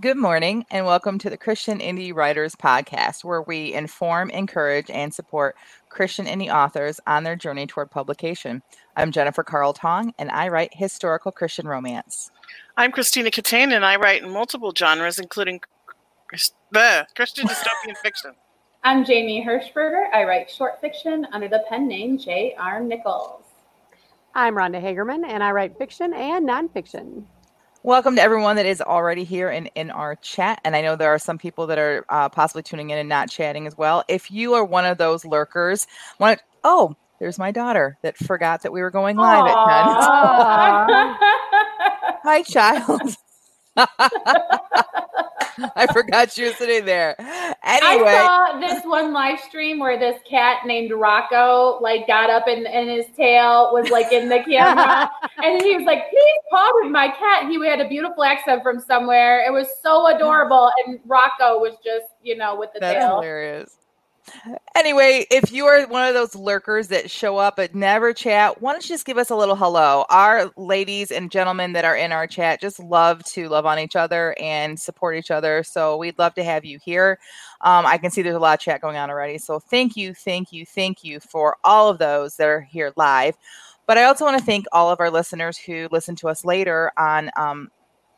Good morning, and welcome to the Christian Indie Writers Podcast, where we inform, encourage, and support Christian indie authors on their journey toward publication. I'm Jennifer Carl Tong, and I write historical Christian romance. I'm Christina Catane, and I write in multiple genres, including the Christian dystopian fiction. I'm Jamie Hirschberger. I write short fiction under the pen name J.R. Nichols. I'm Rhonda Hagerman, and I write fiction and nonfiction. Welcome to everyone that is already here and in our chat. And I know there are some people that are uh, possibly tuning in and not chatting as well. If you are one of those lurkers, want oh, there's my daughter that forgot that we were going live Aww. at 10. Hi, child. I forgot you were sitting there. Anyway, I saw this one live stream where this cat named Rocco like got up and, and his tail was like in the camera, and he was like, "Please pardon my cat." He had a beautiful accent from somewhere. It was so adorable, and Rocco was just you know with the That's tail. hilarious. Anyway, if you are one of those lurkers that show up but never chat, why don't you just give us a little hello? Our ladies and gentlemen that are in our chat just love to love on each other and support each other. So we'd love to have you here. Um, I can see there's a lot of chat going on already. So thank you, thank you, thank you for all of those that are here live. But I also want to thank all of our listeners who listen to us later on um,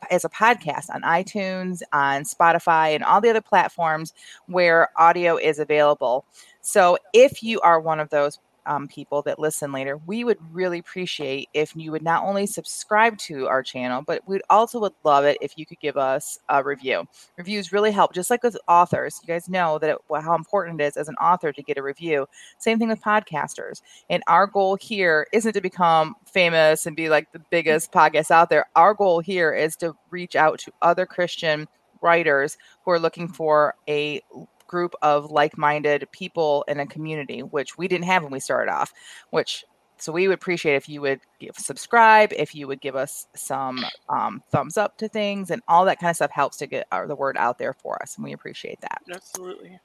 as a podcast on iTunes, on Spotify, and all the other platforms where audio is available. So if you are one of those um, people that listen later, we would really appreciate if you would not only subscribe to our channel, but we'd also would love it if you could give us a review. Reviews really help, just like with authors. You guys know that it, how important it is as an author to get a review. Same thing with podcasters. And our goal here isn't to become famous and be like the biggest podcast out there. Our goal here is to reach out to other Christian writers who are looking for a group of like-minded people in a community, which we didn't have when we started off. Which so we would appreciate if you would give, subscribe, if you would give us some um, thumbs up to things, and all that kind of stuff helps to get our, the word out there for us, and we appreciate that. Absolutely.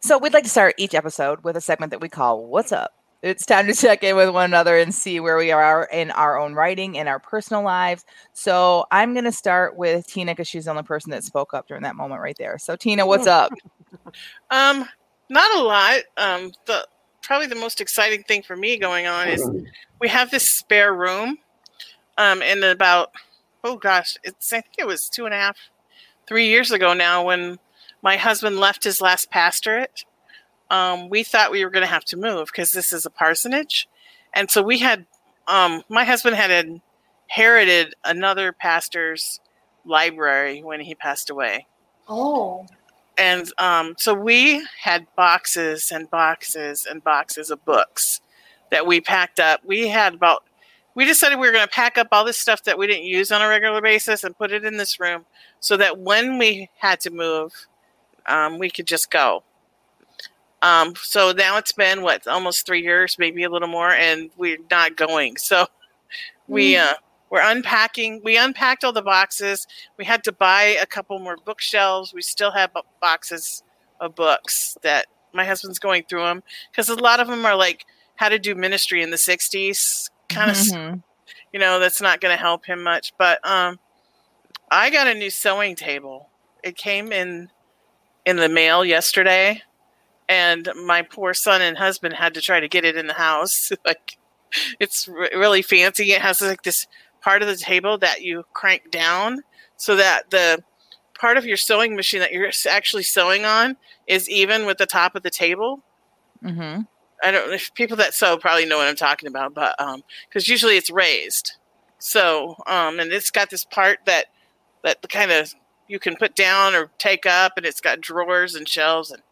So we'd like to start each episode with a segment that we call "What's Up." It's time to check in with one another and see where we are in our own writing and our personal lives. So I'm going to start with Tina because she's the only person that spoke up during that moment right there. So Tina, what's up? Um, not a lot. Um, the probably the most exciting thing for me going on is we have this spare room. Um, and about oh gosh, it's I think it was two and a half, three years ago now when my husband left his last pastorate. Um, we thought we were going to have to move because this is a parsonage, and so we had. Um, my husband had inherited another pastor's library when he passed away. Oh and um, so we had boxes and boxes and boxes of books that we packed up. We had about we decided we were going to pack up all this stuff that we didn't use on a regular basis and put it in this room so that when we had to move, um, we could just go. Um, so now it's been what almost three years, maybe a little more, and we're not going. So we mm. uh, we're unpacking. We unpacked all the boxes. We had to buy a couple more bookshelves. We still have boxes of books that my husband's going through them because a lot of them are like how to do ministry in the 60s kind of mm-hmm. you know that's not going to help him much but um i got a new sewing table it came in in the mail yesterday and my poor son and husband had to try to get it in the house like it's really fancy it has like this part of the table that you crank down so that the part of your sewing machine that you're actually sewing on is even with the top of the table. Mm-hmm. I don't. know If people that sew probably know what I'm talking about, but because um, usually it's raised, so um, and it's got this part that that kind of you can put down or take up, and it's got drawers and shelves, and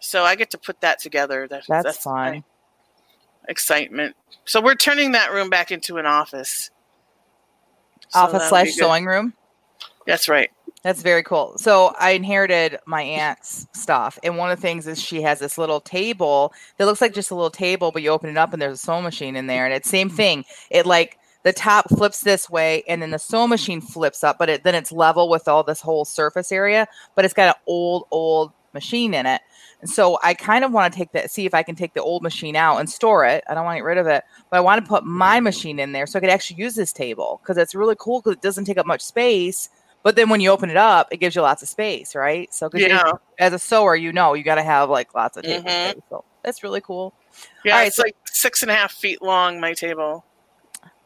so I get to put that together. That, that's, that's fun excitement. So we're turning that room back into an office. So office slash sewing room. That's right. That's very cool. So I inherited my aunt's stuff, and one of the things is she has this little table that looks like just a little table, but you open it up and there's a sewing machine in there, and it's same thing. It like the top flips this way, and then the sewing machine flips up, but it, then it's level with all this whole surface area, but it's got an old old machine in it. And so I kind of want to take that, see if I can take the old machine out and store it. I don't want to get rid of it, but I want to put my machine in there so I could actually use this table because it's really cool because it doesn't take up much space, But then when you open it up, it gives you lots of space, right? So 'cause you- Yeah. as a sewer, you know you got to have like lots of table Mhm. space. So that's really cool. Yeah, All right, it's so- like six and a half feet long, my table.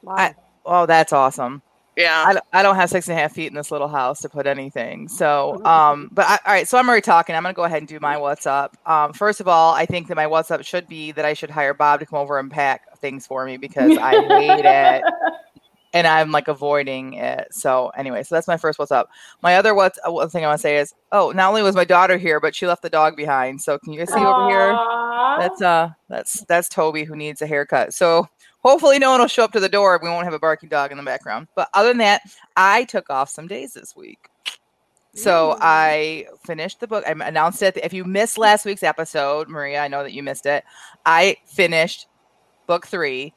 Wow. I- Oh, that's awesome. Yeah. I, don't- I don't have six and a half feet in this little house to put anything. So, um, but I, all right. So I'm already talking. I'm going to go ahead and do my what's up. Um, first of all, I think that my what's up should be that I should hire Bob to come over and pack things for me because I hate it and I'm like avoiding it. So anyway, so that's my first what's up. My other what's uh, one thing I want to say is, oh, not only was my daughter here, but she left the dog behind. So can you guys see over here? That's uh, that's that's Toby who needs a haircut. So hopefully no one will show up to the door. We won't have a barking dog in the background. But other than that, I took off some days this week. So Mm. I finished the book. I announced it. If you missed last week's episode, Maria, I know that you missed it. I finished book three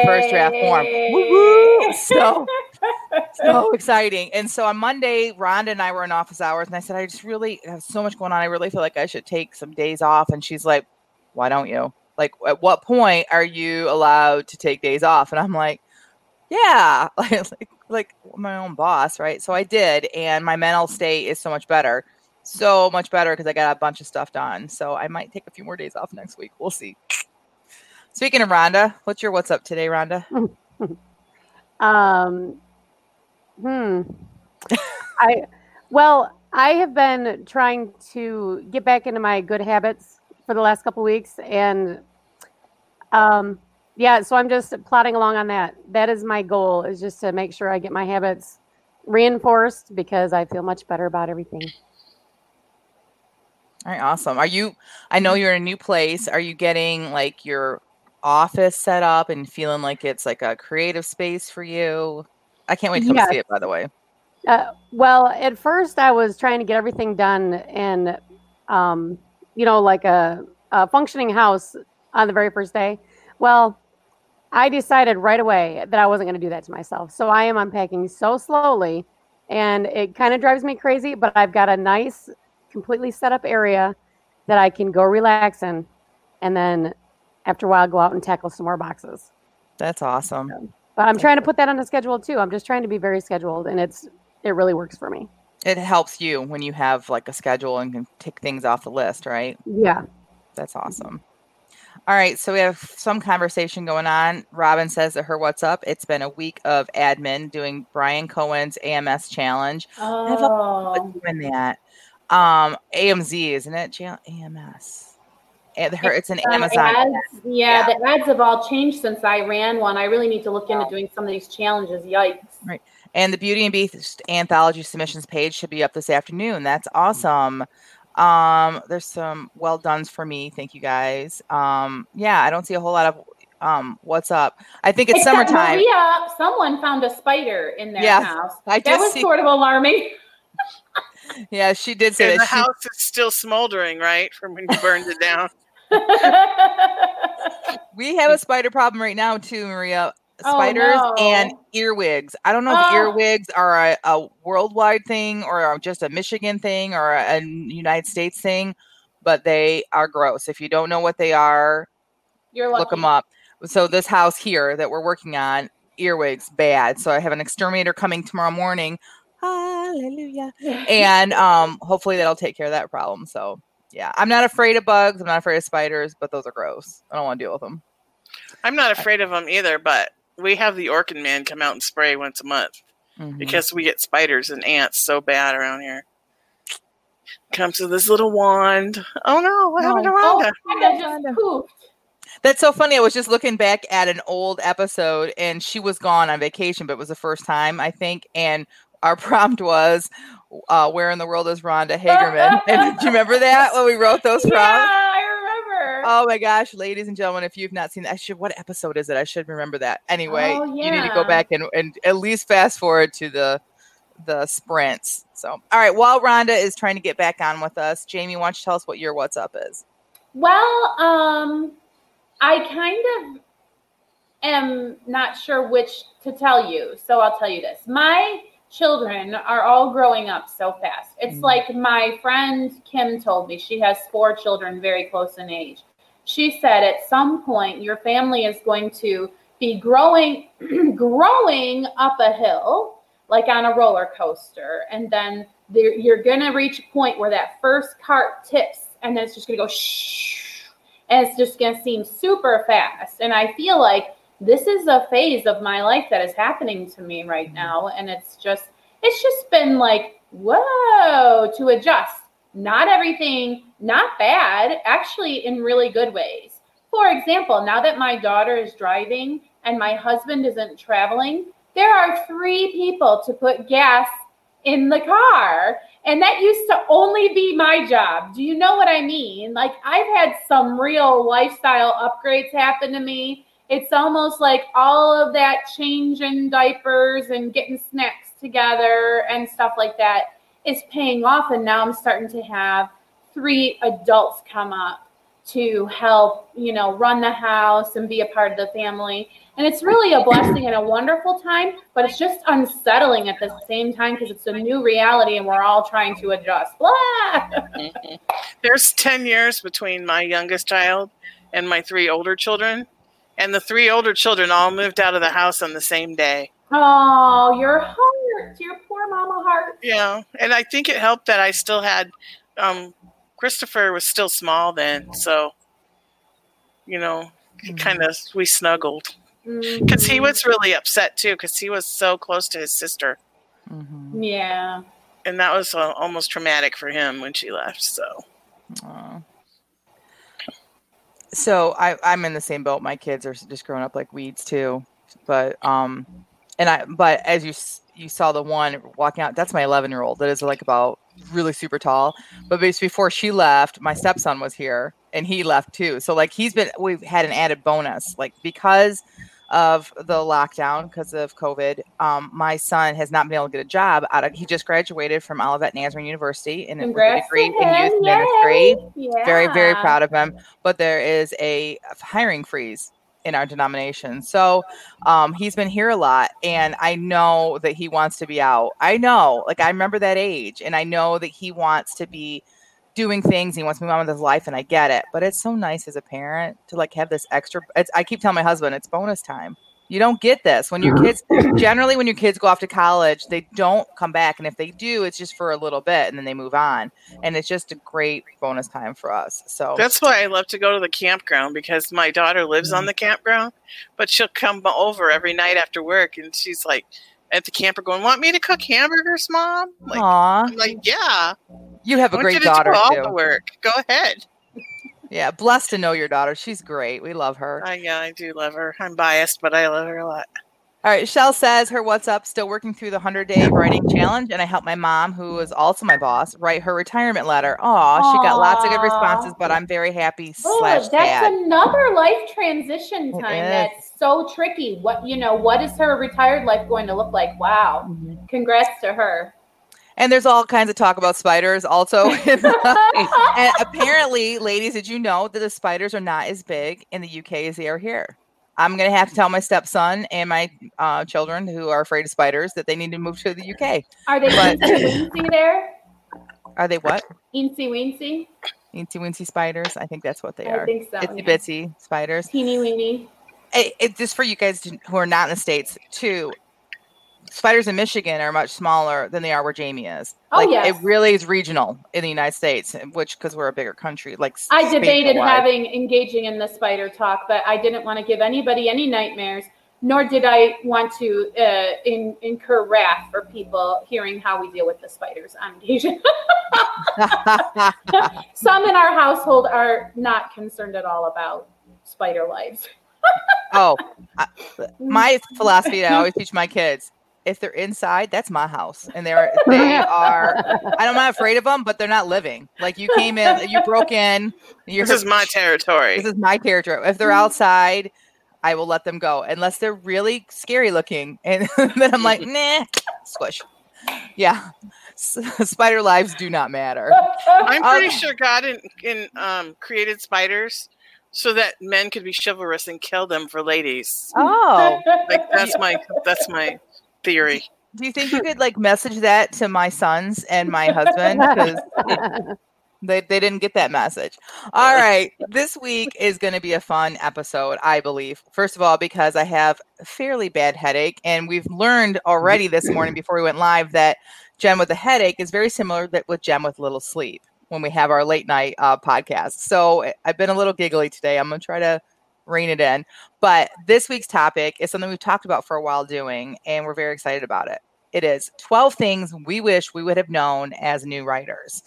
in first draft form. Woo-woo! So so exciting. And so on Monday, Rhonda and I were in office hours, and I said, I just really have so much going on. I really feel like I should take some days off. And she's like, Why don't you? Like, at what point are you allowed to take days off? And I'm like, Yeah, like, like my own boss, right? So I did, and my mental state is so much better. So much better because I got a bunch of stuff done. So I might take a few more days off next week. We'll see. Speaking of Rhonda, what's your what's up today, Rhonda? Um, hmm. I well, I have been trying to get back into my good habits for the last couple weeks, and um, yeah, so I'm just plodding along on that. That is my goal: is just to make sure I get my habits reinforced because I feel much better about everything. All right, awesome. Are you? I know you're in a new place. Are you getting like your office set up and feeling like it's like a creative space for you? I can't wait to come Yes. see it. By the way, Uh, well, at first I was trying to get everything done and, um, you know, like a, a functioning house on the very first day. Well, I decided right away that I wasn't going to do that to myself. So I am unpacking so slowly and it kind of drives me crazy, but I've got a nice, completely set up area that I can go relax in. And then after a while, go out and tackle some more boxes. that's awesome. But I'm trying to put that on a schedule too. I'm just trying to be very scheduled and it's, it really works for me. It helps you when you have like a schedule and can tick things off the list, right? Yeah. That's awesome. All right, so we have some conversation going on. Robin says that her what's up. It's been a week of admin doing Bryan Cohen's AMS challenge. Oh. Doing that. Um, AMZ, isn't it? AMS. And her, it's an Amazon. ads, yeah, Yeah. the ads have all changed since I ran one. I really need to look into doing some of these challenges. Yikes. Right, and the Beauty and Beast anthology submissions page should be up this afternoon. That's awesome. Um, there's some well done's for me. Thank you guys. Um, yeah, I don't see a whole lot of um what's up. I think it's Except summertime. Maria, someone found a spider in their Yeah, house. I That was see, sort of alarming. yeah, she did say And the. She, house is still smoldering, right? From when you burned it down. we have a spider problem right now too, Maria. Oh, Spiders and earwigs. I don't know if Oh. earwigs are a, a worldwide thing or just a Michigan thing or a, a United States thing, but they are gross. If you don't know what they are, You're lucky. look them up. So this house here that we're working on, earwigs bad. So I have an exterminator coming tomorrow morning. Hallelujah. And um hopefully that'll take care of that problem. So yeah, I'm not afraid of bugs. I'm not afraid of spiders, but those are gross. I don't want to deal with them. I'm not afraid of them either, but we have the Orkin Man come out and spray once a month Mhm. because we get spiders and ants so bad around here. Comes with this little wand. Oh no, what happened to No. Oh, Rhonda? Rhonda. That's so funny. I was just looking back at an old episode and she was gone on vacation, but it was the first time, I think. And our prompt was, uh, Where in the world is Rhonda Hagerman? and do you remember that when we wrote those Yeah, prompts? I Oh my gosh, ladies and gentlemen, if you've not seen that, I should what episode is it? I should remember that. Anyway, Oh, you need to go back and, and at least fast forward to the the sprints. So all right, while Rhonda is trying to get back on with us, Jamie, why don't you tell us what your what's up is? Well, um, I kind of am not sure which to tell you, so I'll tell you this. My children are all growing up so fast. It's Mm. like my friend Kim told me she has four children very close in age. She said at some point your family is going to be growing growing up a hill like on a roller coaster. And then there, you're going to reach a point where that first cart tips and then it's just going to go shh. And it's just going to seem super fast. And I feel like this is a phase of my life that is happening to me right mm-hmm. now. And it's just, it's just been like, whoa, to adjust. Not everything, not bad, actually, in really good ways. For example, now that my daughter is driving and my husband isn't traveling, there are three people to put gas in the car. And that used to only be my job. Do you know what I mean? Like, I've had some real lifestyle upgrades happen to me. It's almost like all of that changing diapers and getting snacks together and stuff like that is paying off. And now I'm starting to have three adults come up to help, you know, run the house and be a part of the family. And it's really a blessing and a wonderful time, but it's just unsettling at the same time because it's a new reality and we're all trying to adjust. Blah! There's 10 years between my youngest child and my three older children. And the three older children all moved out of the house on the same day. Oh, your heart, your poor mama heart. Yeah. And I think it helped that I still had um, Christopher was still small then, so you know, Mm-hmm. kind of we snuggled because he was really upset too because he was so close to his sister, Mhm. Yeah. and that was uh, almost traumatic for him when she left. So Aw. So I, I'm in the same boat. My kids are just growing up like weeds too, but um, and I but as you s- you saw the one walking out, that's my 11 year old. That is like about really super tall. But before she left, my stepson was here and he left too. So like he's been we've had an added bonus like because of the lockdown because of COVID. Um, my son has not been able to get a job out of. He just graduated from Olivet Nazarene University and a degree in youth Yay. ministry Yeah. very very proud of him but there is a hiring freeze in our denomination. So um, he's been here a lot and i know that he wants to be out. I know like i remember that age and i know that he wants to be doing things he wants to move on with his life and i get it. But it's so nice as a parent to like have this extra i keep telling my husband it's bonus time you don't get this. When your mm-hmm. kids generally when your kids go off to college they don't come back. And if they do it's just for a little bit and then they move on. And it's just a great bonus time for us. So that's why I love to go to the campground because my daughter lives on mm-hmm. the campground, but she'll come over every night after work and she's like at the camper going, "Want me to cook mm-hmm. hamburgers, mom?" Like, Aw, I'm like, "Yeah." you have I a want great you to daughter do all too. the work. Go ahead. Yeah blessed to know your daughter she's great we love her I, yeah, I do love her. I'm biased, but I love her a lot. all right shell says her what's up still working through the 100 day writing challenge and i helped my mom who is also my boss write her retirement letter oh she got lots of good responses but i'm very happy Oh, slash that's sad another life transition time that's so tricky. What you know, what is her retired life going to look like? Wow. Mhm. Congrats to her. And there's all kinds of talk about spiders also. and apparently, ladies, did you know that the spiders are not as big in the UK as they are here? I'm going to have to tell my stepson and my uh, children who are afraid of spiders that they need to move to the UK. Are they But- there? Are they what? Eensy weensy? Teensy weensy spiders? I think that's what they I are. think so. Itsy yeah. bitsy spiders. Teeny weeny. It, it, just for you guys to- who are not in the States, too. Spiders in Michigan are much smaller than they are where Jamie is. Oh, like, yes. It really is regional in the United States, which because we're a bigger country. Like I debated having engaging in the spider talk, but I didn't want to give anybody any nightmares, nor did I want to uh, in, incur wrath for people hearing how we deal with the spiders on occasion. Some in our household are not concerned at all about spider lives. oh, I- my philosophy that I always teach my kids: if they're inside, that's my house, and they're they are. I'm not afraid of them, but they're not living. Like you came in, you broke in. You're, This is my territory. This is my territory. If they're outside, I will let them go, unless they're really scary looking, and then I'm like, nah, squish. Yeah, S- spider lives do not matter. I'm pretty Um, sure God in, in um, created spiders so that men could be chivalrous and kill them for ladies. Oh, Like that's my that's my theory. do you think you could like message that to my sons and my husband? Because They, they didn't get that message. All right. this week is going to be a fun episode, I believe. First of all, because I have a fairly bad headache. And we've learned already this morning before we went live that Jen with a headache is very similar that with Jen with little sleep when we have our late night uh, podcast. So I've been a little giggly today. I'm going to try to rein it in. But this week's topic is something we've talked about for a while doing, and we're very excited about it. It is 12 things we wish we would have known as new writers.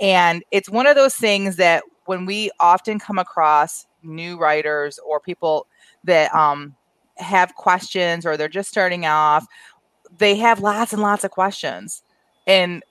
And it's one of those things that when we often come across new writers or people that um, have questions or they're just starting off, they have lots and lots of questions. And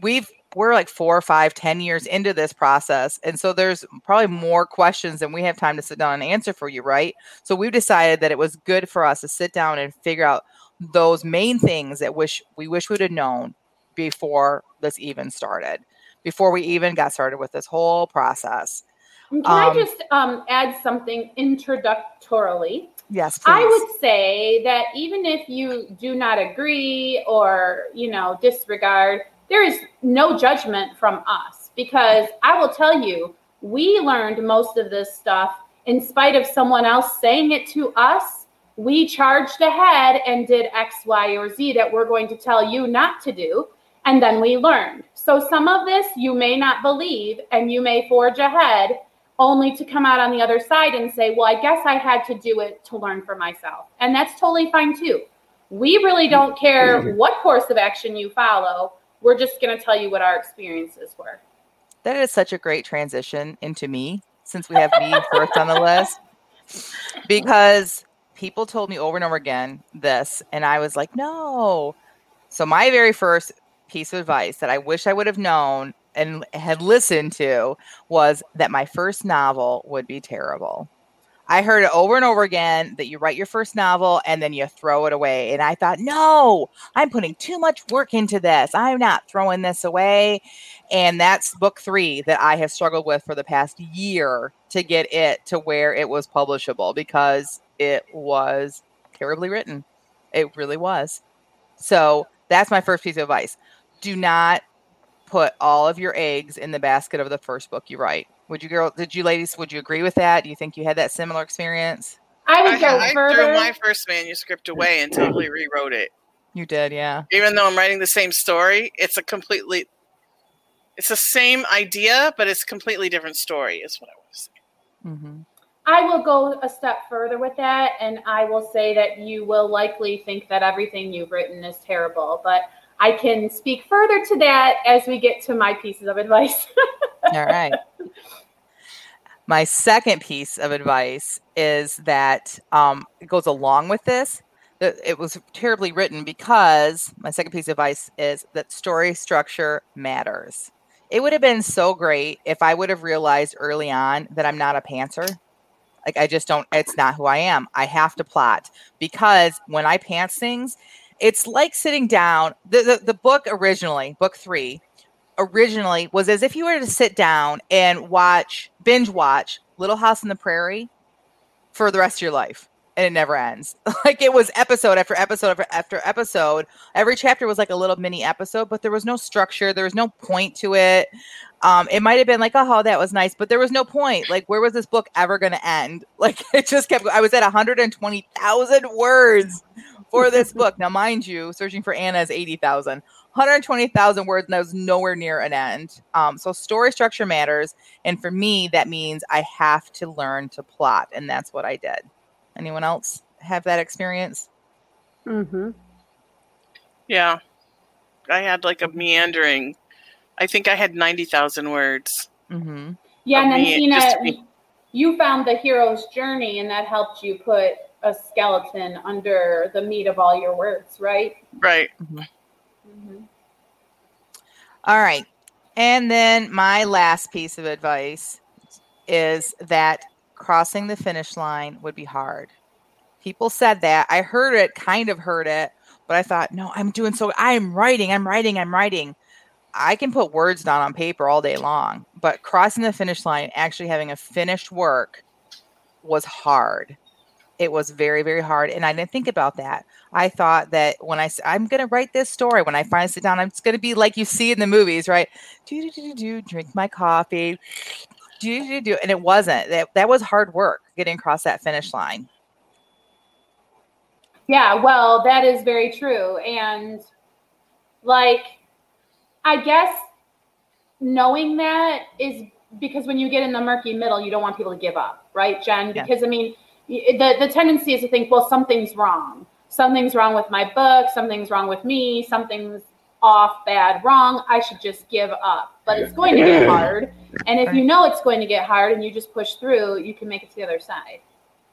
we've we're like four or five, ten years into this process. And so there's probably more questions than we have time to sit down and answer for you, right? So we've decided that it was good for us to sit down and figure out those main things that wish we wish we'd have known before this even started before we even got started with this whole process. Can um, I just um, add something introductorily? Yes, please. I would say that even if you do not agree or you know disregard, there is no judgment from us because I will tell you, we learned most of this stuff in spite of someone else saying it to us. We charged ahead and did X, Y, or Z that we're going to tell you not to do and then we learned. So some of this you may not believe and you may forge ahead only to come out on the other side and say, well, I guess I had to do it to learn for myself. And that's totally fine too. We really don't care mm-hmm. what course of action you follow. We're just going to tell you what our experiences were. That is such a great transition into me since we have me first on the list. Because people told me over and over again this, and I was like, no. So my very first piece of advice that I wish I would have known and had listened to was that my first novel would be terrible. I heard it over and over again that you write your first novel and then you throw it away. And I thought, no, I'm putting too much work into this. I'm not throwing this away. And that's book three that I have struggled with for the past year to get it to where it was publishable because it was terribly written. It really was. So that's my first piece of advice do not put all of your eggs in the basket of the first book you write. Would you girl did you ladies would you agree with that? Do you think you had that similar experience? I would go I, further. I threw my first manuscript away and totally rewrote it. You did, yeah. Even though I'm writing the same story, it's a completely it's the same idea, but it's completely different story, is what I want to say. Mm-hmm. I will go a step further with that, and I will say that you will likely think that everything you've written is terrible. But I can speak further to that as we get to my pieces of advice. All right. My second piece of advice is that um, it goes along with this. It was terribly written because my second piece of advice is that story structure matters. It would have been so great if I would have realized early on that I'm not a pantser. Like I just don't, it's not who I am. I have to plot because when I pants things, it's like sitting down. The, the, the book originally, book three, originally was as if you were to sit down and watch, binge watch Little House on the Prairie for the rest of your life. And it never ends. like it was episode after episode after, after episode. Every chapter was like a little mini episode, but there was no structure. There was no point to it. Um, it might have been like, oh, that was nice, but there was no point. Like, where was this book ever going to end? Like, it just kept. I was at 120,000 words for this book. Now, mind you, searching for Anna is 80,000. 120,000 words, and that was nowhere near an end. Um, so, story structure matters. And for me, that means I have to learn to plot. And that's what I did. Anyone else have that experience? Mm-hmm. Yeah. I had like a meandering, I think I had 90,000 words. Mm-hmm. Yeah, and then Tina, you found the hero's journey, and that helped you put a skeleton under the meat of all your words, right? Right. Mm-hmm. Mm-hmm. All right. And then my last piece of advice is that crossing the finish line would be hard. People said that. I heard it, kind of heard it, but I thought, no, I'm doing so I'm writing, I'm writing, I'm writing. I can put words down on paper all day long, but crossing the finish line, actually having a finished work was hard it was very, very hard. And I didn't think about that. I thought that when I, I'm going to write this story, when I finally sit down, I'm going to be like you see in the movies, right? Do, do, do, do, drink my coffee. Do, do, do. And it wasn't. That, that was hard work getting across that finish line. Yeah, well, that is very true. And like, I guess knowing that is because when you get in the murky middle, you don't want people to give up, right, Jen? Yeah. Because I mean, the the tendency is to think, well, something's wrong. Something's wrong with my book. Something's wrong with me. Something's off, bad, wrong. I should just give up. But it's going to get hard. And if you know it's going to get hard and you just push through, you can make it to the other side.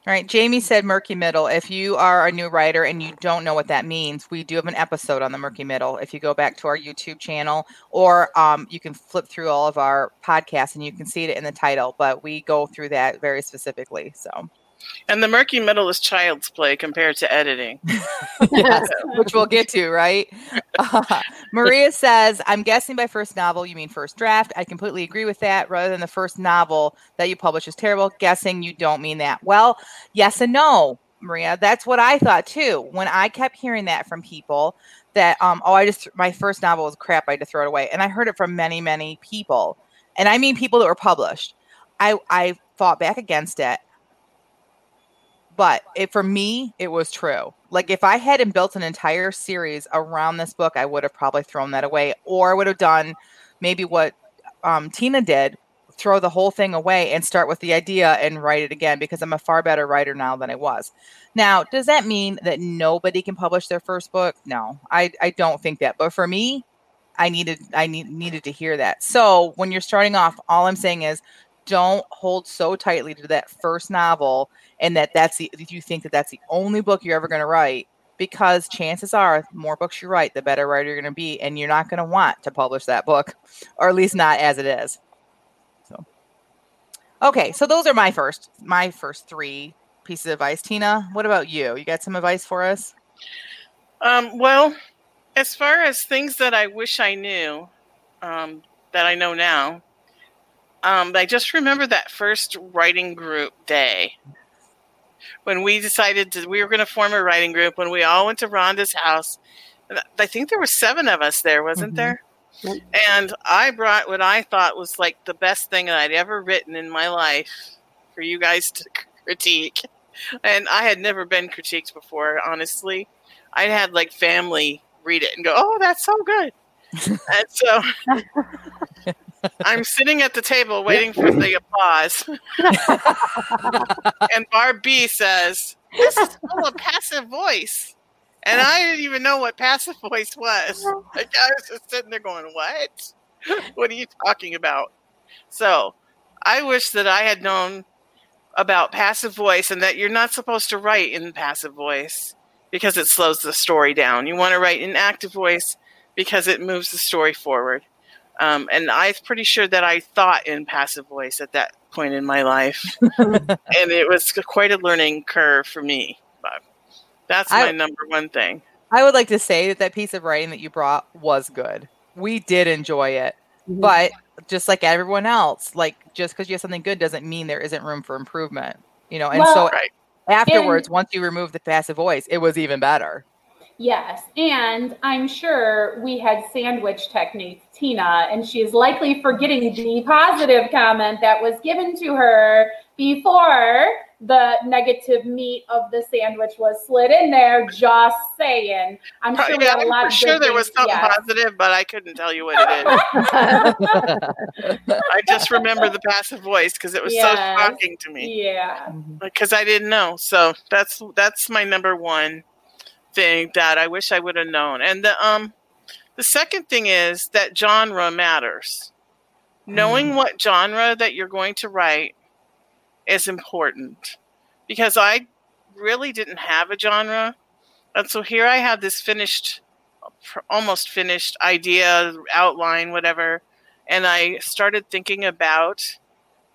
All right. Jamie said murky middle. If you are a new writer and you don't know what that means, we do have an episode on the murky middle. If you go back to our YouTube channel, or um, you can flip through all of our podcasts and you can see it in the title, but we go through that very specifically. So, And the murky middle is child's play compared to editing. yes, which we'll get to, right? Uh, Maria says, I'm guessing by first novel, you mean first draft. I completely agree with that. Rather than the first novel that you publish is terrible, guessing you don't mean that. Well, yes and no, Maria. That's what I thought too. When I kept hearing that from people that, um, oh, I just, my first novel was crap, I had to throw it away. And I heard it from many, many people. And I mean people that were published. I, I fought back against it but it, for me it was true. Like if i hadn't built an entire series around this book i would have probably thrown that away or i would have done maybe what um, tina did throw the whole thing away and start with the idea and write it again because i'm a far better writer now than i was. Now does that mean that nobody can publish their first book? No i, I don't think that but for me i needed i need, needed to hear that. So when you're starting off all i'm saying is don't hold so tightly to that first novel and that that's the you think that that's the only book you're ever going to write because chances are the more books you write the better writer you're going to be and you're not going to want to publish that book or at least not as it is. So okay so those are my first my first three pieces of advice. Tina what about you? You got some advice for us? Um, well, as far as things that I wish I knew, um, that I know now, um, I just remember that first writing group day when we decided to, we were going to form a writing group. When we all went to Rhonda's house, I think there were seven of us there, wasn't Mhm. there? And I brought what I thought was like the best thing that I'd ever written in my life for you guys to critique. And I had never been critiqued before, honestly. I had like family read it and go, "Oh, that's so good." and so I'm sitting at the table waiting for the applause, and Barb B says, "This is full a passive voice," and I didn't even know what passive voice was. Like I was just sitting there going, "What? What are you talking about?" So I wish that I had known about passive voice and that you're not supposed to write in passive voice because it slows the story down. You want to write in active voice because it moves the story forward. Um, and I'm pretty sure that I thought in passive voice at that point in my life, and it was quite a learning curve for me. But that's I- my number one thing. i would like to say that that piece of writing that you brought was good we did enjoy it Mhm. but just like everyone else like just because you have something good doesn't mean there isn't room for improvement you know and Well, so Right. afterwards once you remove the passive voice it was even better Yes, and I'm sure we had sandwich techniques, Tina, and she is likely forgetting the positive comment that was given to her before the negative meat of the sandwich was slid in there. Just saying. I'm uh, sure we yeah, had a I'm lot for of sure there was things- something yes. positive, but I couldn't tell you what it is. I just remember the passive voice because it was Yes. so shocking to me. Yeah. Mm-hmm. because I didn't know. So that's that's my number one thing that I wish I would have known. And the um the second thing is that genre matters. Knowing what genre that you're going to write is important because I really didn't have a genre. And so here I have this finished almost finished idea, outline, whatever, and I started thinking about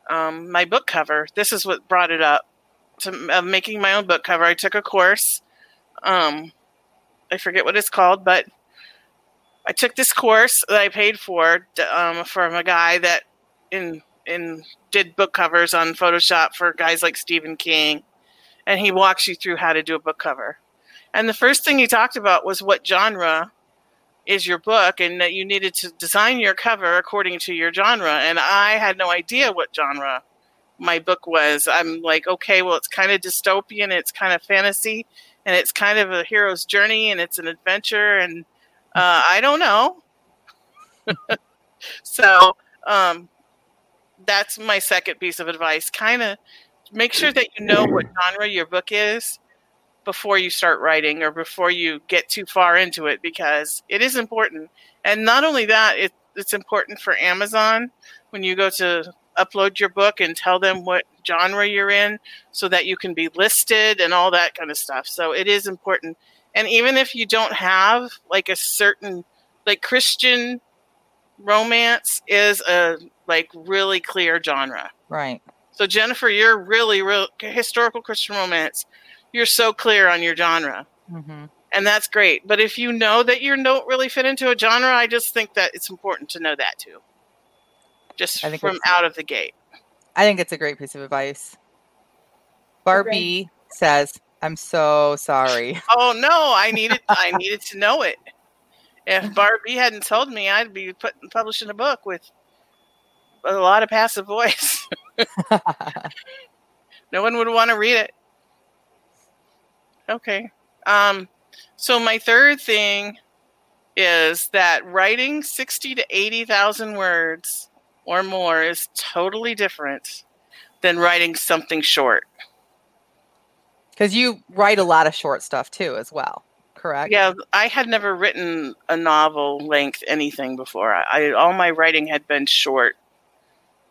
um, my book cover. This is what brought it up to of making my own book cover. I took a course. Um, I forget what it's called, but I took this course that I paid for um, from a guy that in in did book covers on Photoshop for guys like Stephen King, and he walks you through how to do a book cover. And the first thing he talked about was what genre is your book and that you needed to design your cover according to your genre. And I had no idea what genre my book was. I'm like, okay, well, it's kind of dystopian, it's kind of fantasy, and it's kind of a hero's journey, and it's an adventure, and uh, I don't know. so um, that's my second piece of advice. Kind of make sure that you know what genre your book is before you start writing or before you get too far into it because it is important. And not only that, it, it's important for Amazon when you go to upload your book and tell them what genre you're in so that you can be listed and all that kind of stuff. So it is important. And even if you don't have like a certain like Christian romance is a like really clear genre. Right. So Jennifer, you're really real historical Christian romance. You're so clear on your genre. Mm-hmm. And that's great. But if you know that you don't really fit into a genre, I just think that it's important to know that too. Just from out of the gate. I think it's a great piece of advice. Barbie says, "I'm so sorry." Oh no, I needed I needed to know it. If Barbie hadn't told me, I'd be putting publishing a book with a lot of passive voice. no one would want to read it. Okay. Um, so my third thing is that writing sixty to eighty thousand words or more is totally different than writing something short. Because you write a lot of short stuff too, as well. Correct. Yeah, I had never written a novel length anything before. I, I all my writing had been short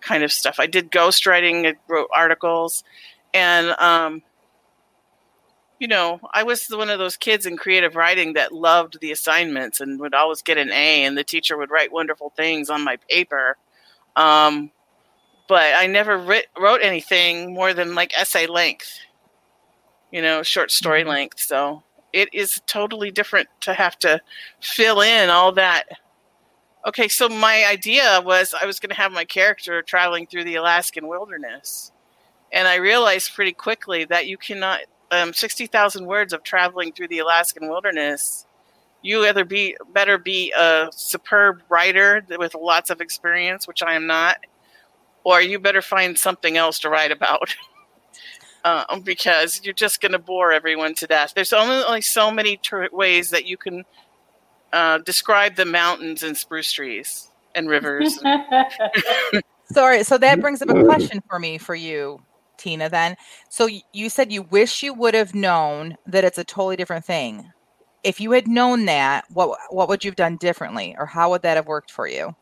kind of stuff. I did ghostwriting, I wrote articles, and um, you know, I was one of those kids in creative writing that loved the assignments and would always get an A, and the teacher would write wonderful things on my paper. Um, but I never writ- wrote anything more than like essay length, you know, short story length. So it is totally different to have to fill in all that. Okay, so my idea was I was going to have my character traveling through the Alaskan wilderness. And I realized pretty quickly that you cannot, um, 60,000 words of traveling through the Alaskan wilderness. You either be better be a superb writer with lots of experience, which I am not, or you better find something else to write about. um, because you're just going to bore everyone to death. There's only, only so many tr- ways that you can uh, describe the mountains and spruce trees and rivers. Sorry. So that brings up a question for me for you, Tina. Then, so y- you said you wish you would have known that it's a totally different thing. If you had known that, what what would you have done differently, or how would that have worked for you?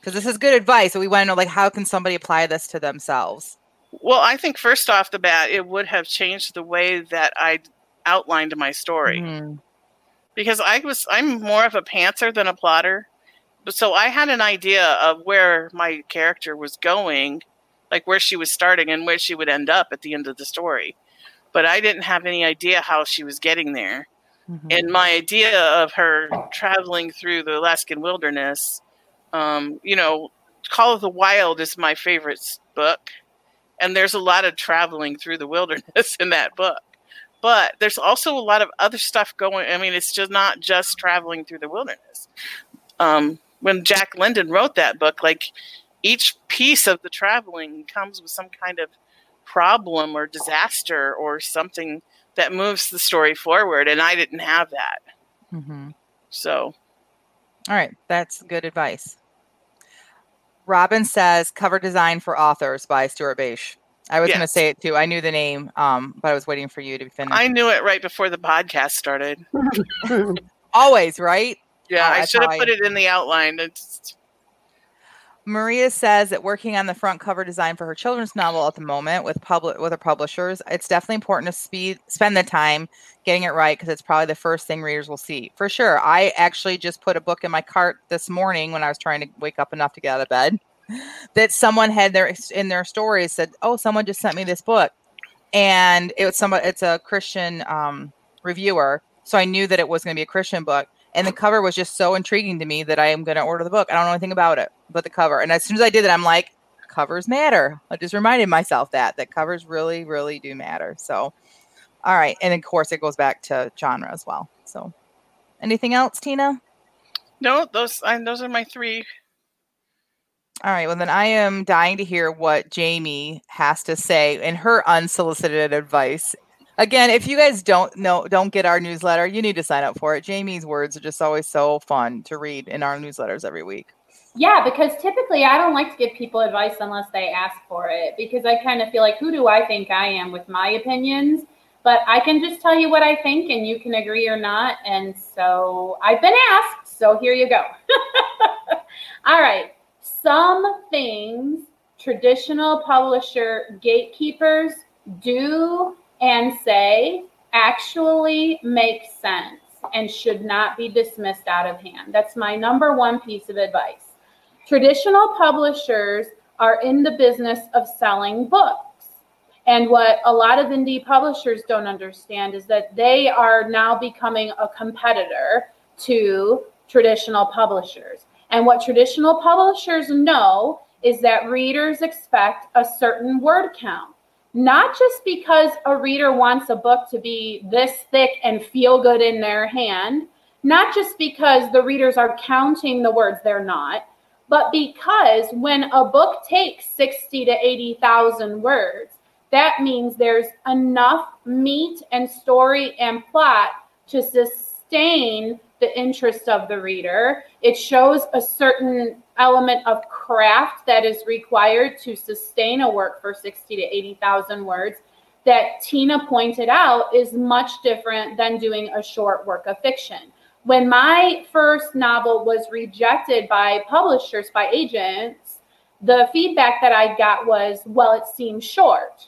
Because this is good advice. So we want to know, like, how can somebody apply this to themselves? well, I think first off the bat, it would have changed the way that I outlined my story. Mhm. because I was I'm more of a pantser than a plotter. But so I had an idea of where my character was going, like where she was starting and where she would end up at the end of the story. But I didn't have any idea how she was getting there. Mhm. And my idea of her traveling through the Alaskan wilderness, um, you know, Call of the Wild is my favorite book. And there's a lot of traveling through the wilderness in that book but there's also a lot of other stuff going. I mean, it's just not just traveling through the wilderness. Um, when Jack London wrote that book, like each piece of the traveling comes with some kind of problem or disaster or something that moves the story forward, and I didn't have that. Mhm. So All right, that's good advice. Robin says cover design for authors by Stuart Bache. I was going to say it too. I knew the name, um, but I was waiting for you to finish. I knew it right before the podcast started. Always, right? Yeah, Oh, I should have put it in the outline. It's, Maria says that working on the front cover design for her children's novel at the moment with public with her publishers, it's definitely important to speed spend the time getting it right because it's probably the first thing readers will see. For sure. I actually just put a book in my cart this morning when I was trying to wake up enough to get out of bed that someone had their in their stories said, "Oh, someone just sent me this book." And it was somebody it's a Christian um reviewer, so I knew that it was going to be a Christian book. And the cover was just so intriguing to me that I am going to order the book. I don't know anything about it, but the cover. And as soon as I did that, I'm like, covers matter. I just reminded myself that that covers really, really do matter. So All right. And of course, it goes back to genre as well. So, anything else, Tina? No, those I, those are my three. All right. Well, then I am dying to hear what Jamie has to say in her unsolicited advice. Again, if you guys don't know, don't get our newsletter, you need to sign up for it. Jamie's words are just always so fun to read in our newsletters every week. Yeah, because typically I don't like to give people advice unless they ask for it because I kind of feel like, who do I think I am with my opinions? But I can just tell you what I think and you can agree or not. And so I've been asked. So here you go. All right some things traditional publisher gatekeepers do and say actually makes sense and should not be dismissed out of hand. That's my number one piece of advice. Traditional publishers are in the business of selling books. And what a lot of indie publishers don't understand is that they are now becoming a competitor to traditional publishers. And what traditional publishers know is that readers expect a certain word count, not just because a reader wants a book to be this thick and feel good in their hand, not just because the readers are counting the words they're not, but because when a book takes 60 to 80,000 words, that means there's enough meat and story and plot to sustain the interest of the reader. It shows a certain element of craft that is required to sustain a work for 60 to 80,000 words that Tina pointed out is much different than doing a short work of fiction. When my first novel was rejected by publishers, by agents, the feedback that I got was, well, it seems short.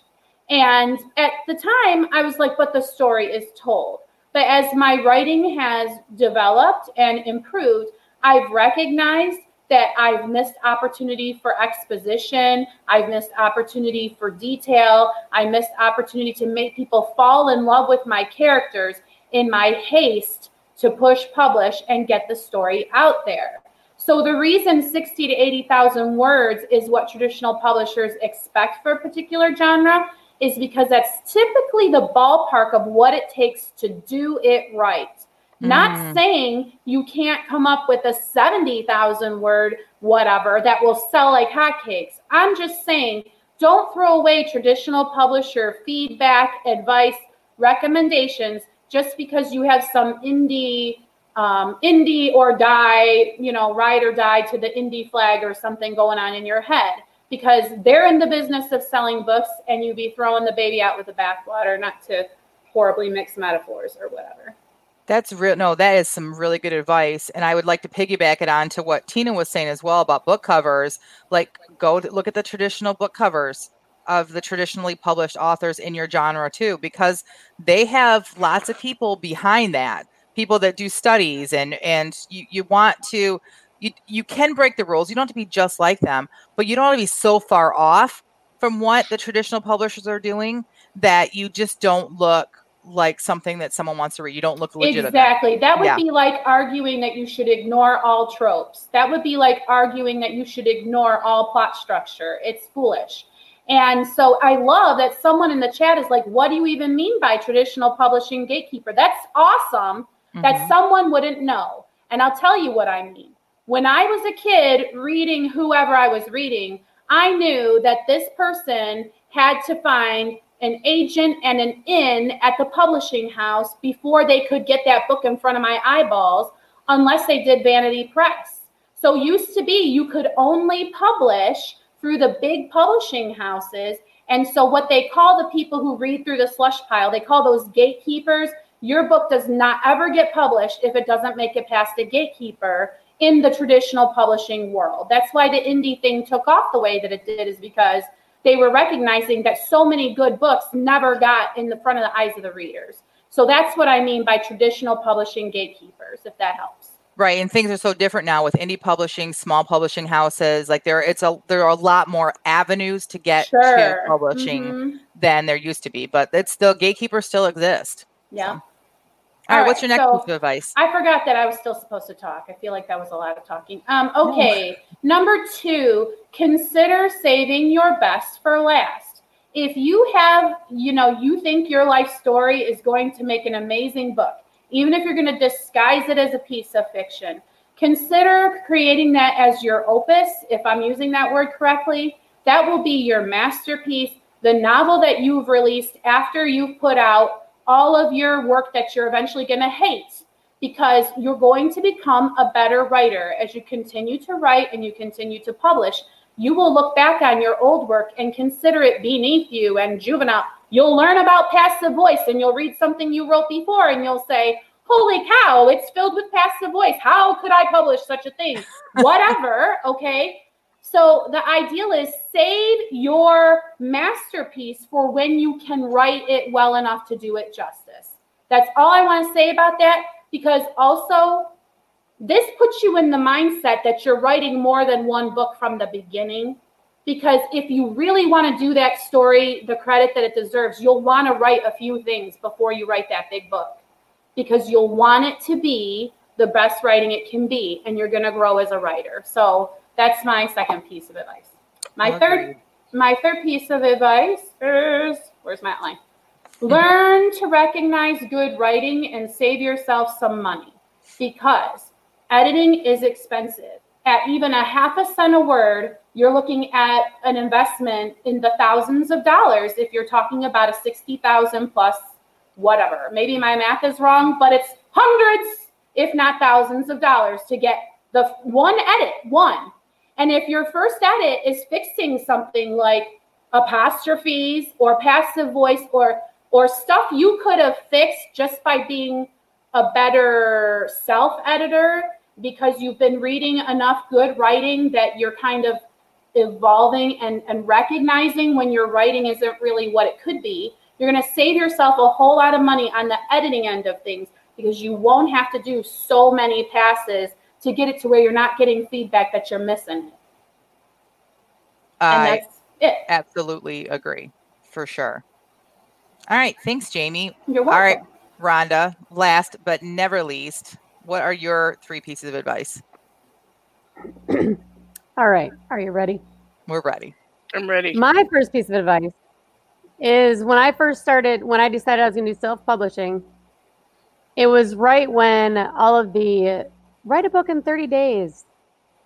And at the time, I was like, but the story is told. But as my writing has developed and improved, I've recognized that I've missed opportunity for exposition. I've missed opportunity for detail. I missed opportunity to make people fall in love with my characters in my haste to push, publish, and get the story out there. So the reason 60 to 80,000 words is what traditional publishers expect for a particular genre is because that's typically the ballpark of what it takes to do it right. Mm. Not saying you can't come up with a 70,000 word whatever that will sell like hotcakes. I'm just saying don't throw away traditional publisher feedback, advice, recommendations just because you have some indie um, indie or die, you know, ride or die to the indie flag or something going on in your head because they're in the business of selling books and you be throwing the baby out with the bathwater, not to horribly mix metaphors or whatever. That's real. No, that is some really good advice. And I would like to piggyback it on to what Tina was saying as well about book covers. Like, go look at the traditional book covers of the traditionally published authors in your genre too, because they have lots of people behind that, people that do studies, and and you you want to you you can break the rules. You don't have to be just like them, but you don't want to be so far off from what the traditional publishers are doing that you just don't look like something that someone wants to read. You don't look legitimate. Exactly. That would yeah. be like arguing that you should ignore all tropes. That would be like arguing that you should ignore all plot structure. It's foolish. And so I love that someone in the chat is like, what do you even mean by traditional publishing gatekeeper? That's awesome mm-hmm. that someone wouldn't know. And I'll tell you what I mean. When I was a kid reading whoever I was reading, I knew that this person had to find an agent and an in at the publishing house before they could get that book in front of my eyeballs, unless they did Vanity Press. So, used to be you could only publish through the big publishing houses. And so, what they call the people who read through the slush pile, they call those gatekeepers. Your book does not ever get published if it doesn't make it past a gatekeeper in the traditional publishing world. That's why the indie thing took off the way that it did, is because they were recognizing that so many good books never got in the front of the eyes of the readers. So that's what I mean by traditional publishing gatekeepers, if that helps. Right, and things are so different now with indie publishing, small publishing houses. Like there, it's a there are a lot more avenues to get sure. to publishing mm-hmm. than there used to be. But it's still gatekeepers still exist. Yeah. So. All right, what's your next so piece of advice? I forgot that I was still supposed to talk. I feel like that was a lot of talking. Um, okay, number two, consider saving your best for last. if you have, you know, you think your life story is going to make an amazing book, even if you're going to disguise it as a piece of fiction, consider creating that as your opus, if I'm using that word correctly. That will be your masterpiece, the novel that you've released after you've put out all of your work that you're eventually going to hate because you're going to become a better writer as you continue to write and you continue to publish. You will look back on your old work and consider it beneath you and juvenile. You'll learn about passive voice and you'll read something you wrote before and you'll say, Holy cow, it's filled with passive voice. How could I publish such a thing? Whatever. Okay. So the ideal is save your masterpiece for when you can write it well enough to do it justice. That's all I want to say about that because also this puts you in the mindset that you're writing more than one book from the beginning. Because if you really want to do that story the credit that it deserves, you'll want to write a few things before you write that big book because you'll want it to be the best writing it can be and you're going to grow as a writer. So that's my second piece of advice. My third my third piece of advice is where's my outline? Learn to recognize good writing and save yourself some money because editing is expensive. At even a half a cent a word, you're looking at an investment in the thousands of dollars if you're talking about a 60,000 plus whatever. Maybe my math is wrong, but it's hundreds, if not thousands of dollars to get the one edit, one. And if your first edit is fixing something like apostrophes or passive voice or or stuff you could have fixed just by being a better self editor because you've been reading enough good writing that you're kind of evolving and, and recognizing when your writing isn't really what it could be. You're going to save yourself a whole lot of money on the editing end of things because you won't have to do so many passes to get it to where you're not getting feedback that you're missing it. And I that's it. absolutely agree for sure. All right. Thanks, Jamie. You're welcome. All right, Rhonda, last but never least, what are your three pieces of advice? All right. Are you ready? We're ready. I'm ready. My first piece of advice is when I first started, when I decided I was going to do self publishing, it was right when all of the write a book in 30 days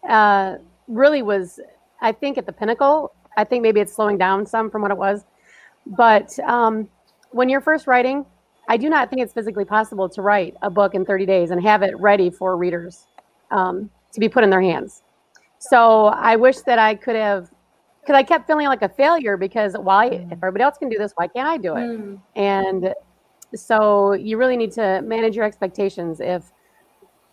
uh, really was, I think, at the pinnacle. I think maybe it's slowing down some from what it was. But um, when you're first writing, I do not think it's physically possible to write a book in 30 days and have it ready for readers um, to be put in their hands. So I wish that I could have, because I kept feeling like a failure because why, if everybody else can do this, why can't I do it? Mm. And so you really need to manage your expectations. If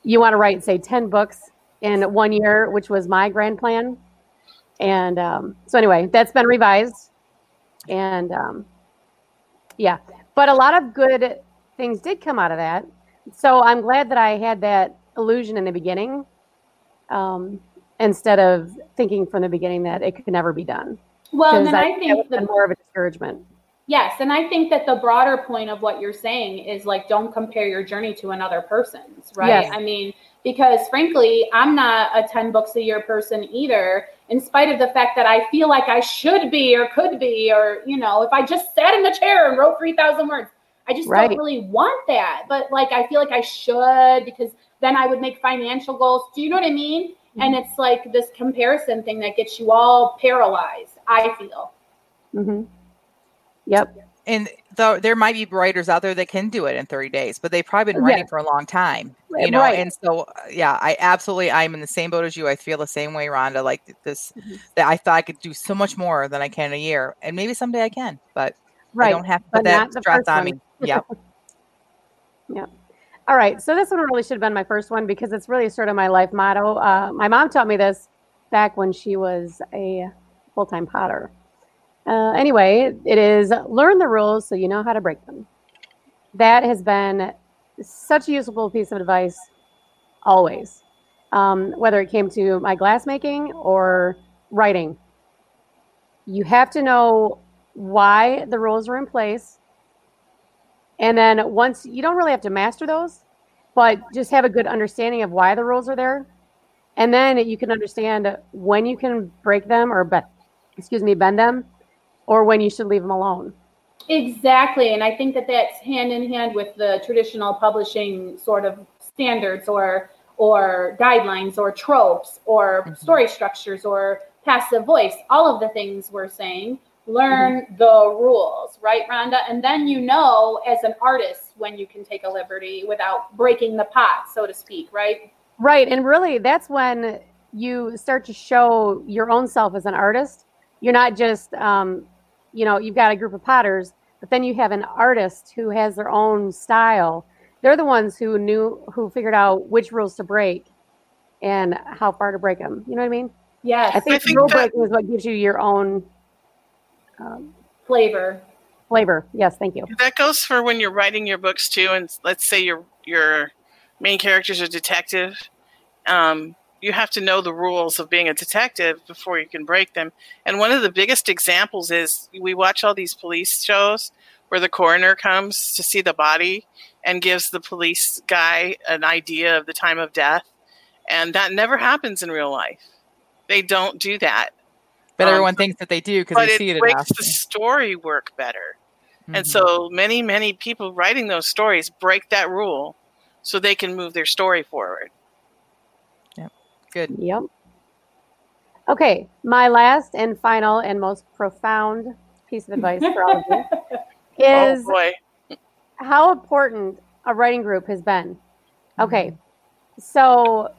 you want to write, say, 10 books in one year, which was my grand plan. And um, so, anyway, that's been revised. And um, yeah, but a lot of good things did come out of that. So I'm glad that I had that illusion in the beginning, um, instead of thinking from the beginning that it could never be done. Well, and then I, I think the more of a discouragement. Yes, and I think that the broader point of what you're saying is like don't compare your journey to another person's, right? Yes. I mean, because frankly, I'm not a 10 books a year person either, in spite of the fact that I feel like I should be or could be, or, you know, if I just sat in the chair and wrote 3,000 words, I just right. don't really want that. But like, I feel like I should because then I would make financial goals. Do you know what I mean? Mm-hmm. And it's like this comparison thing that gets you all paralyzed, I feel. Mm-hmm. Yep and though there might be writers out there that can do it in 30 days, but they've probably been writing for a long time, you know. Right. And so, uh, yeah, I absolutely, I'm in the same boat as you. I feel the same way, Rhonda. Like this, mm-hmm. that I thought I could do so much more than I can in a year, and maybe someday I can, but right. I don't have to put that stress on me. Yeah. yeah. All right. So this one really should have been my first one because it's really sort of my life motto. Uh, my mom taught me this back when she was a full time potter. Uh, anyway, it is learn the rules so you know how to break them. That has been such a useful piece of advice always, um, whether it came to my glass making or writing. You have to know why the rules are in place. And then once you don't really have to master those, but just have a good understanding of why the rules are there. And then you can understand when you can break them or, be- excuse me, bend them or when you should leave them alone. Exactly. And I think that that's hand in hand with the traditional publishing sort of standards or or guidelines or tropes or mm-hmm. story structures or passive voice, all of the things we're saying. Learn mm-hmm. the rules, right, Rhonda? And then you know as an artist when you can take a liberty without breaking the pot, so to speak, right? Right. And really that's when you start to show your own self as an artist. You're not just um, you know, you've got a group of potters, but then you have an artist who has their own style. They're the ones who knew, who figured out which rules to break and how far to break them. You know what I mean? Yes. I think, I think rule that, breaking is what gives you your own um, flavor. Flavor. Yes. Thank you. That goes for when you're writing your books too. And let's say your, your main character is a detective. Um, you have to know the rules of being a detective before you can break them. And one of the biggest examples is we watch all these police shows where the coroner comes to see the body and gives the police guy an idea of the time of death. And that never happens in real life. They don't do that. But um, everyone thinks that they do because they see it. It makes the story work better. Mm-hmm. And so many, many people writing those stories break that rule so they can move their story forward. Good. Yep. Okay, my last and final and most profound piece of advice for all of you oh, is oh how important a writing group has been. Okay, so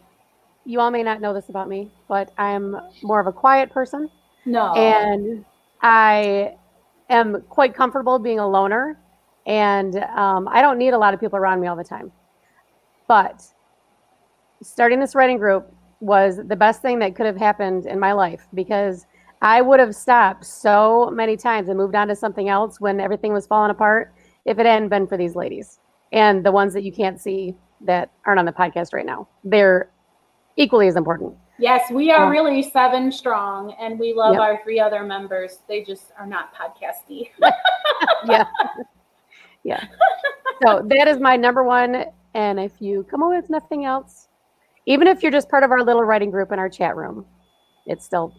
you all may not know this about me, but I'm more of a quiet person. No. And I am quite comfortable being a loner, and um, I don't need a lot of people around me all the time. But starting this writing group was the best thing that could have happened in my life because I would have stopped so many times and moved on to something else when everything was falling apart if it hadn't been for these ladies and the ones that you can't see that aren't on the podcast right now. They're equally as important. Yes, we are really seven strong and we love yep. our three other members. They just are not podcasty. yeah. Yeah. So that is my number one. And if you come away with nothing else, even if you're just part of our little writing group in our chat room, it still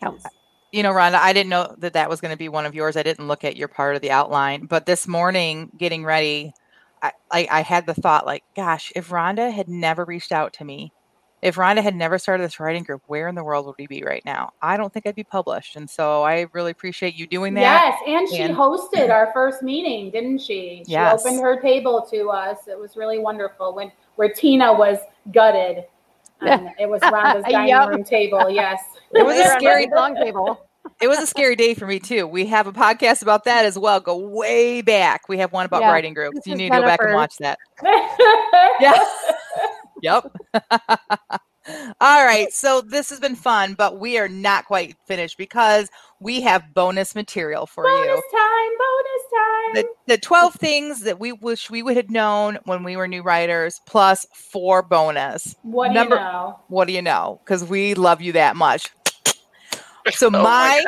counts. You know, Rhonda, I didn't know that that was going to be one of yours. I didn't look at your part of the outline, but this morning, getting ready, I, I, I had the thought, like, gosh, if Rhonda had never reached out to me, if Rhonda had never started this writing group, where in the world would we be right now? I don't think I'd be published. And so I really appreciate you doing that. Yes, and she and- hosted our first meeting, didn't she? She yes. opened her table to us. It was really wonderful when where Tina was gutted. And it was around Rhonda's dining yep. room table. Yes. It was a scary long table. It was a scary day for me too. We have a podcast about that as well. Go way back. We have one about yeah. writing groups. You need to go back and watch that. yeah. yep. All right. So this has been fun, but we are not quite finished because we have bonus material for bonus you. Bonus time, bonus time. The, the 12 things that we wish we would have known when we were new writers, plus four bonus. What Number, do you know? What do you know? Because we love you that much. So oh my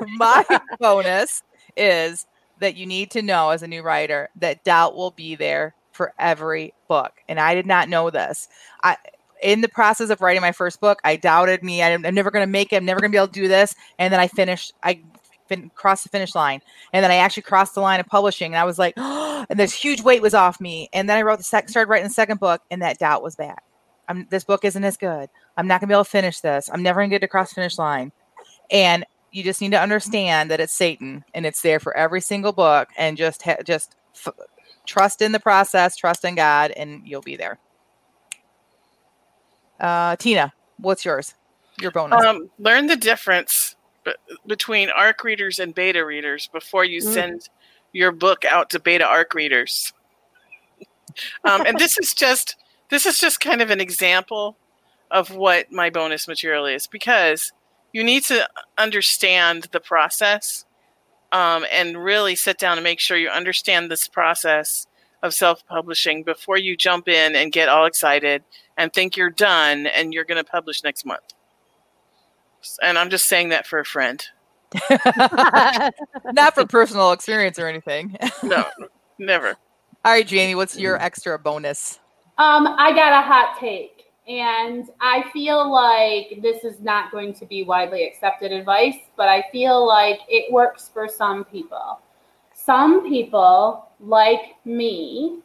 my, my bonus is that you need to know as a new writer that doubt will be there for every book. And I did not know this. I in the process of writing my first book, I doubted me. I'm, I'm never going to make it. I'm never going to be able to do this. And then I finished. I fin- crossed the finish line, and then I actually crossed the line of publishing. And I was like, oh, and this huge weight was off me. And then I wrote the sec- started writing the second book, and that doubt was back. I'm, this book isn't as good. I'm not going to be able to finish this. I'm never going to get to cross finish line. And you just need to understand that it's Satan, and it's there for every single book. And just ha- just f- trust in the process, trust in God, and you'll be there. Uh, Tina, what's yours? Your bonus. Um, learn the difference b- between ARC readers and beta readers before you mm. send your book out to beta ARC readers. Um, and this is just this is just kind of an example of what my bonus material is because you need to understand the process um, and really sit down and make sure you understand this process of self publishing before you jump in and get all excited and think you're done and you're going to publish next month. And I'm just saying that for a friend. Not for personal experience or anything. no, never. All right, Jamie, what's your extra bonus? Um, I got a hot take. And I feel like this is not going to be widely accepted advice, but I feel like it works for some people. Some people, like me,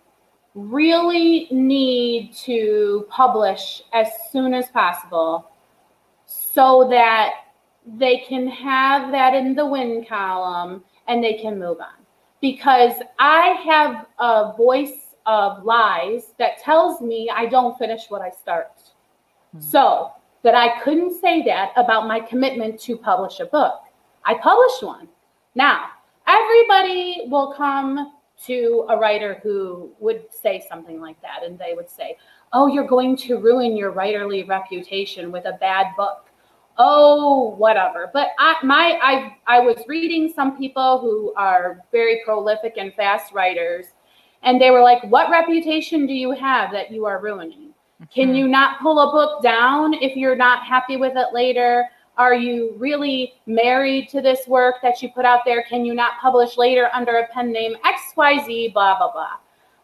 really need to publish as soon as possible so that they can have that in the win column and they can move on. Because I have a voice of lies that tells me I don't finish what I start. Mm-hmm. So that I couldn't say that about my commitment to publish a book. I published one. Now, everybody will come to a writer who would say something like that, and they would say, Oh, you're going to ruin your writerly reputation with a bad book. Oh, whatever. But I my I I was reading some people who are very prolific and fast writers, and they were like, What reputation do you have that you are ruining? Can mm-hmm. you not pull a book down if you're not happy with it later? Are you really married to this work that you put out there? Can you not publish later under a pen name XYZ, blah, blah, blah?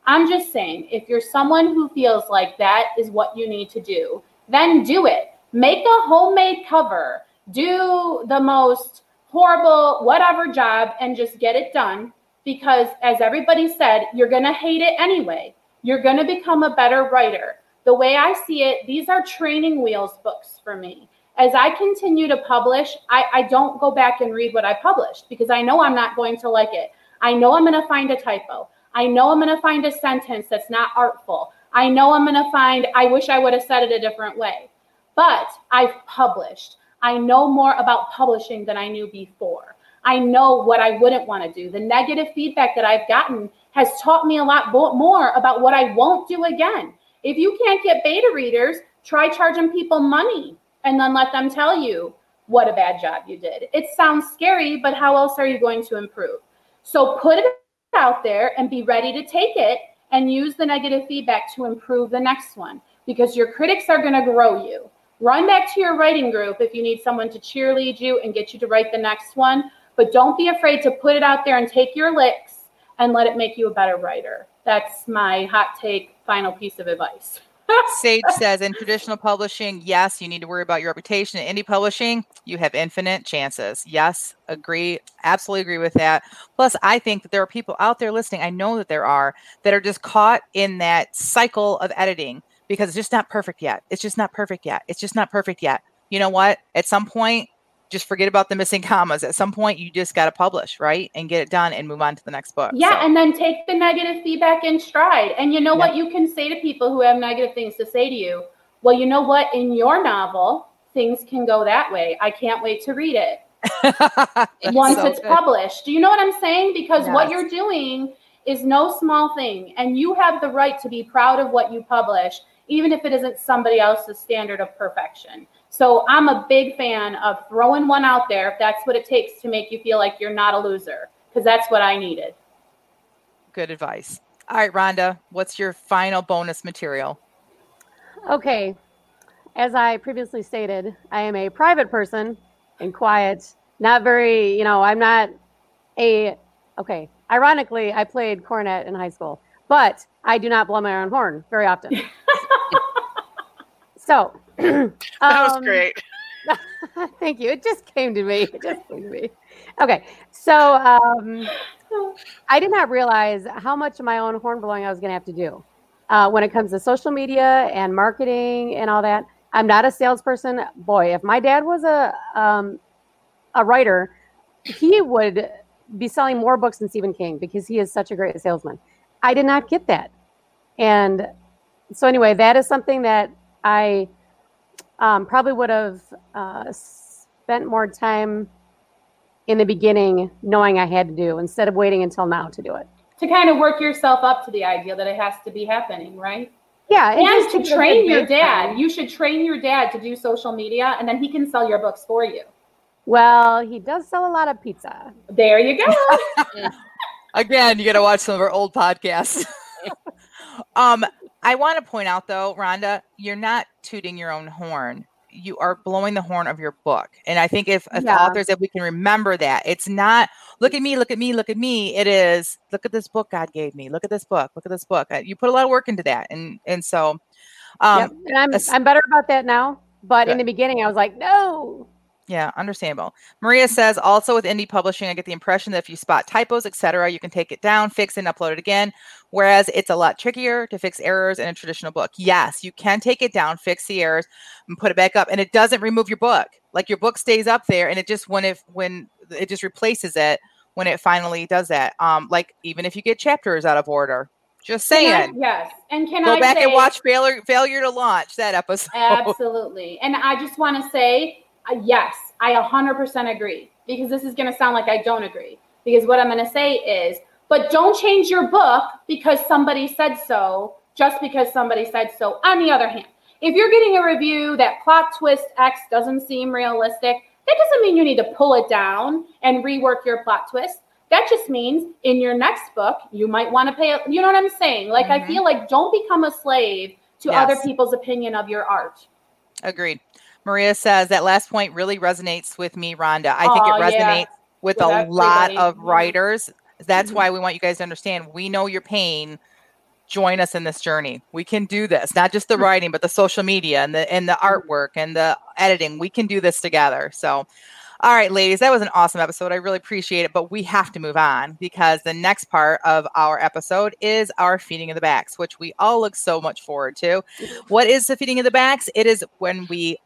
I'm just saying, if you're someone who feels like that is what you need to do, then do it. Make a homemade cover, do the most horrible, whatever job, and just get it done. Because as everybody said, you're going to hate it anyway. You're going to become a better writer. The way I see it, these are training wheels books for me as I continue to publish, I, I don't go back and read what I published because I know I'm not going to like it. I know I'm going to find a typo. I know I'm going to find a sentence that's not artful. I know I'm going to find, I wish I would have said it a different way. But I've published. I know more about publishing than I knew before. I know what I wouldn't want to do. The negative feedback that I've gotten has taught me a lot more about what I won't do again. If you can't get beta readers, try charging people money and then let them tell you what a bad job you did. It sounds scary, but how else are you going to improve? So put it out there and be ready to take it and use the negative feedback to improve the next one because your critics are going to grow you. Run back to your writing group if you need someone to cheerlead you and get you to write the next one, but don't be afraid to put it out there and take your licks and let it make you a better writer. That's my hot take final piece of advice. Sage says in traditional publishing, yes, you need to worry about your reputation. In indie publishing, you have infinite chances. Yes, agree. Absolutely agree with that. Plus, I think that there are people out there listening. I know that there are that are just caught in that cycle of editing because it's just not perfect yet. It's just not perfect yet. It's just not perfect yet. You know what? At some point, just forget about the missing commas. At some point, you just got to publish, right? And get it done and move on to the next book. Yeah. So. And then take the negative feedback in stride. And you know what? You can say to people who have negative things to say to you, well, you know what? In your novel, things can go that way. I can't wait to read it. Once so it's good. published. Do you know what I'm saying? Because yes. what you're doing is no small thing. And you have the right to be proud of what you publish, even if it isn't somebody else's standard of perfection. So I'm a big fan of throwing one out there if that's what it takes to make you feel like you're not a loser, because that's what I needed. Good advice. All right, Rhonda, what's your final bonus material? Okay. As I previously stated, I am a private person and quiet, not very, you know, I'm not a, okay. Ironically, I played cornet in high school, but I do not blow my own horn very often. so that was um, great. thank you. It just came to me. It just came to me. Okay, so um, I did not realize how much of my own horn blowing I was going to have to do uh, when it comes to social media and marketing and all that. I'm not a salesperson. Boy, if my dad was a um, a writer, he would be selling more books than Stephen King because he is such a great salesman. I did not get that, and so anyway, that is something that I um, probably would have uh, spent more time in the beginning knowing I had to do instead of waiting until now to do it. To kind of work yourself up to the idea that it has to be happening, right? Yeah. And to train your dad. Time. You should train your dad to do social media and then he can sell your books for you. Well, he does sell a lot of pizza. There you go. Again, you got to watch some of our old podcasts. um, I want to point out though, Rhonda, you're not tooting your own horn. You are blowing the horn of your book. And I think if, if yeah. authors, if we can remember that, it's not look at me, look at me, look at me. It is look at this book God gave me. Look at this book. Look at this book. You put a lot of work into that. And and so Um, yep. And I'm I'm better about that now. But in the beginning, I was like, no. Yeah, understandable. Maria says also with indie publishing, I get the impression that if you spot typos, etc., you can take it down, fix it, and upload it again. Whereas it's a lot trickier to fix errors in a traditional book. Yes, you can take it down, fix the errors, and put it back up, and it doesn't remove your book. Like your book stays up there, and it just when it when it just replaces it when it finally does that. Um, like even if you get chapters out of order, just Can I- saying. yes. And can I Go I back and watch failure failure to launch that episode. Absolutely. And I just want to say, uh, yes, I 100% agree because this is going to sound like I don't agree. Because what I'm going to say is, but don't change your book because somebody said so, just because somebody said so. On the other hand, if you're getting a review that plot twist X doesn't seem realistic, that doesn't mean you need to pull it down and rework your plot twist. That just means in your next book, you might want to pay, you know what I'm saying? Like, I Mhm. feel like don't become a slave to other people's opinion of your art. Agreed. Maria says that last point really resonates with me, Rhonda. I think it yeah. resonates with, With a lot of writers. That's Mhm. why we want you guys to understand we know your pain. Join us in this journey. We can do this, not just the Mm. writing, but the social media and the and the artwork and the editing. We can do this together. So all right, ladies, that was an awesome episode. I really appreciate it, but we have to move on because the next part of our episode is our feeding of the backs, which we all look so much forward to. What is the feeding of the backs? It is when we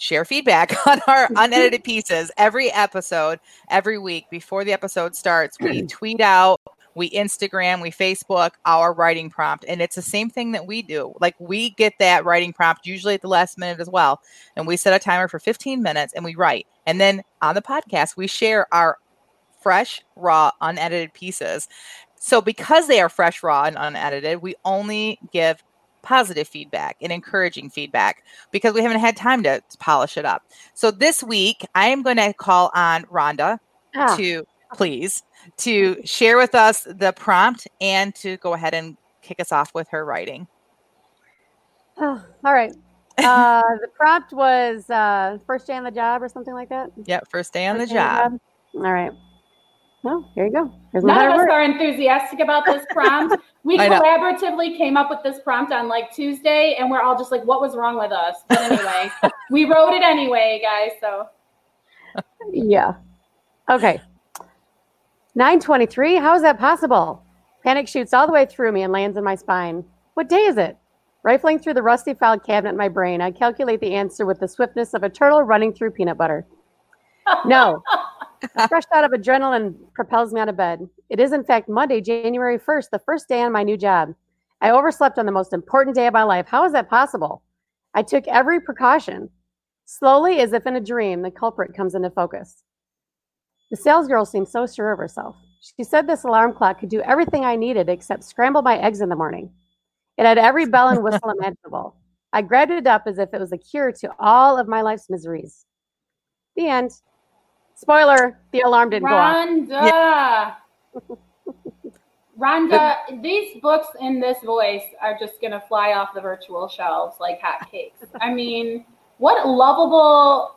share feedback on our unedited pieces every episode, every week before the episode starts. We tweet out, we Instagram, we Facebook our writing prompt. And it's the same thing that we do. Like we get that writing prompt usually at the last minute as well. And we set a timer for 15 minutes and we write. And then on the podcast, we share our fresh, raw, unedited pieces. So because they are fresh, raw, and unedited, we only give positive feedback and encouraging feedback because we haven't had time to, to polish it up. So this week, I am going to call on Rhonda Ah, to please to share with us the prompt and to go ahead and kick us off with her writing. oh, all right. Uh, the prompt was uh, first day on the job or something like that. Yeah, first day on the day on job. All right. Well, here you go. Here's my None of us word. are enthusiastic about this prompt. We collaboratively came up with this prompt on like Tuesday, and we're all just like, "What was wrong with us?" But anyway, we wrote it anyway, guys. So Yeah. Okay. 923. How is that possible? Panic shoots all the way through me and lands in my spine. What day is it? Rifling through the rusty filed cabinet in my brain, I calculate the answer with the swiftness of a turtle running through peanut butter. No. A fresh shot of adrenaline propels me out of bed. It is, in fact, Monday, January 1st, the first day on my new job. I overslept on the most important day of my life. How is that possible? I took every precaution. Slowly, as if in a dream, the culprit comes into focus. The salesgirl seemed so sure of herself. She said this alarm clock could do everything I needed except scramble my eggs in the morning. It had every bell and whistle imaginable. I grabbed it up as if it was a cure to all of my life's miseries. The end. Spoiler, the alarm didn't go off. Rhonda, Rhonda, these books in this voice are just gonna fly off the virtual shelves like hotcakes. I mean, what lovable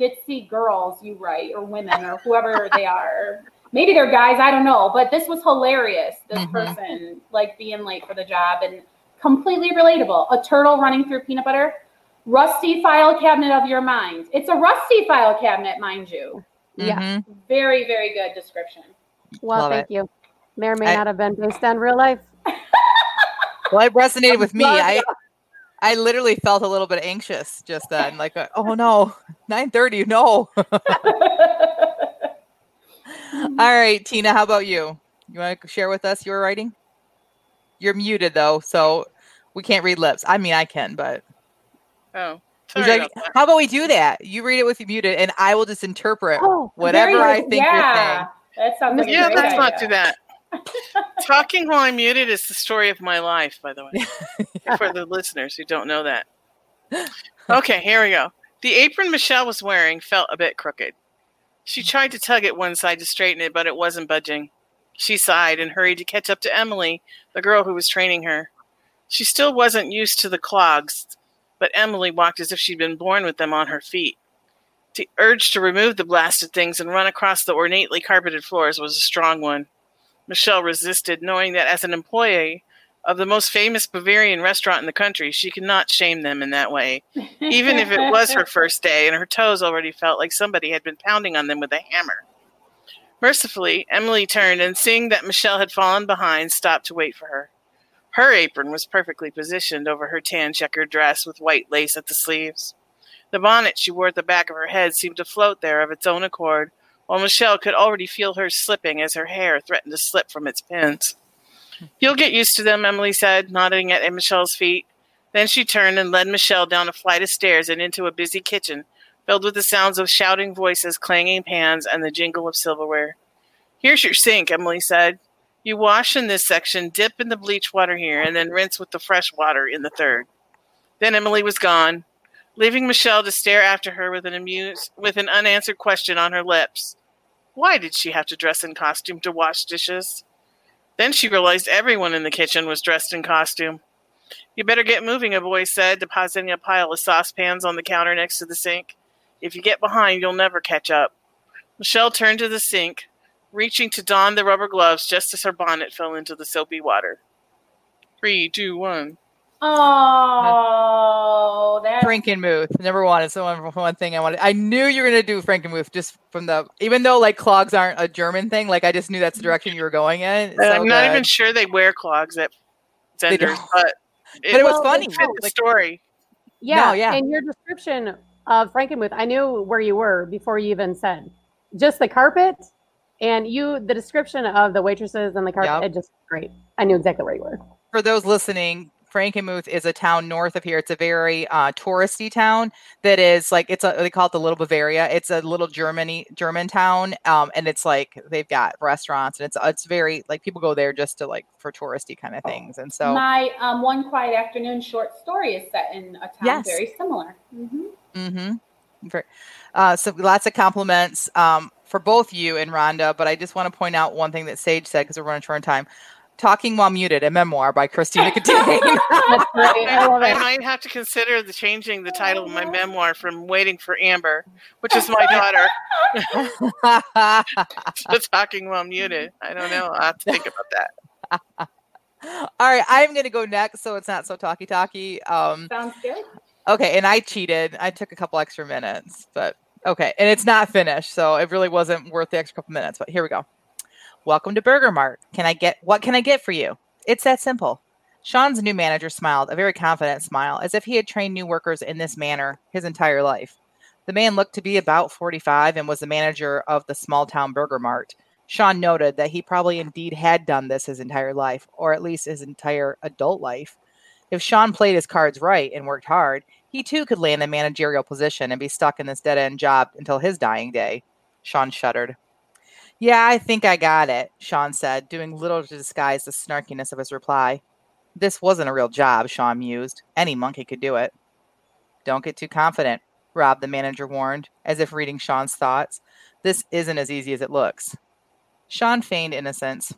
ditzy girls you write, or women, or whoever they are. Maybe they're guys, I don't know. But this was hilarious. This Mhm. person like being late for the job and completely relatable. A turtle running through peanut butter. Rusty file cabinet of your mind. It's a rusty file cabinet, mind you. Yeah. Mhm. Very, very good description. Well, Love thank you. May or may I- not have been based on real life. Well, it resonated with me. I I literally felt a little bit anxious just then, like, uh, oh no, nine thirty, no. All right, Tina, how about you? You want to share with us your writing? You're muted though, so we can't read lips. I mean, I can, but Oh, Would like- about how about we do that? You read it with you muted, and I will just interpret Oh, whatever I think yeah, That sounds like Yeah, great let's idea. not do that. Talking while I'm muted is the story of my life, by the way, for the listeners who don't know that. Okay, here we go. The apron Michelle was wearing felt a bit crooked. She tried to tug at one side to straighten it, but it wasn't budging. She sighed and hurried to catch up to Emily, the girl who was training her. She still wasn't used to the clogs, but Emily walked as if she'd been born with them on her feet. The urge to remove the blasted things and run across the ornately carpeted floors was a strong one. Michelle resisted, knowing that as an employee, of the most famous Bavarian restaurant in the country, she could not shame them in that way, even if it was her first day and her toes already felt like somebody had been pounding on them with a hammer. Mercifully, Emily turned and, seeing that Michelle had fallen behind, stopped to wait for her. Her apron was perfectly positioned over her tan checkered dress with white lace at the sleeves. The bonnet she wore at the back of her head seemed to float there of its own accord, while Michelle could already feel hers slipping as her hair threatened to slip from its pins. You'll get used to them, Emily said, nodding at Michelle's feet. Then she turned and led Michelle down a flight of stairs and into a busy kitchen, filled with the sounds of shouting voices, clanging pans, and the jingle of silverware. Here's your sink, Emily said. You wash in this section, dip in the bleach water here, and then rinse with the fresh water in the third. Then Emily was gone, leaving Michelle to stare after her with an amused, with an unanswered question on her lips. Why did she have to dress in costume to wash dishes? Then she realized everyone in the kitchen was dressed in costume. You better get moving, a voice said, depositing a pile of saucepans on the counter next to the sink. If you get behind, you'll never catch up. Michelle turned to the sink, reaching to don the rubber gloves just as her bonnet fell into the soapy water. Three, two, one. Oh, that's Frankenmuth, number one. It's the one, one thing I wanted. I knew you were gonna do Frankenmuth just from the, even though like clogs aren't a German thing. Like I just knew that's the direction you were going in. So I'm not good. even sure they wear clogs at They Zehnder's, don't. but But it was Well, funny. it fit the Like, story. Yeah, No, yeah. And your description of Frankenmuth, I knew where you were before you even said. Just the carpet and you, the description of the waitresses and the carpet, Yep. it just great. I knew exactly where you were. for those listening, Frankenmuth is a town north of here. It's a very uh, touristy town that is like it's a they call it the Little Bavaria. It's a little Germany German town, um, and it's like they've got restaurants and it's it's very like people go there just to like for touristy kind of things. And so my um, one quiet afternoon short story is set in a town Yes. very similar. Mm-hmm. Mm-hmm. Uh, so lots of compliments um, for both you and Rhonda, but I just want to point out one thing that Sage said because we're running short on time. Talking While Muted, a memoir by Christina Catane. I I might have to consider the changing the title of my memoir from "Waiting for Amber," which is my daughter, to "Talking While Muted." I don't know. I have to think about that. All right, I'm going to go next so it's not so talky talky. Um, Sounds good. okay, and I cheated. I took a couple extra minutes, but okay, and it's not finished, so it really wasn't worth the extra couple minutes. But here we go. Welcome to Burger Mart. Can I get what can I get for you? It's that simple. Sean's new manager smiled, a very confident smile, as if he had trained new workers in this manner his entire life. The man looked to be about 45 and was the manager of the small town Burger Mart. Sean noted that he probably indeed had done this his entire life, or at least his entire adult life. If Sean played his cards right and worked hard, he too could land a managerial position and be stuck in this dead end job until his dying day. Sean shuddered. Yeah, I think I got it, Sean said, doing little to disguise the snarkiness of his reply. This wasn't a real job, Sean mused. Any monkey could do it. Don't get too confident, Rob, the manager warned, as if reading Sean's thoughts. This isn't as easy as it looks. Sean feigned innocence.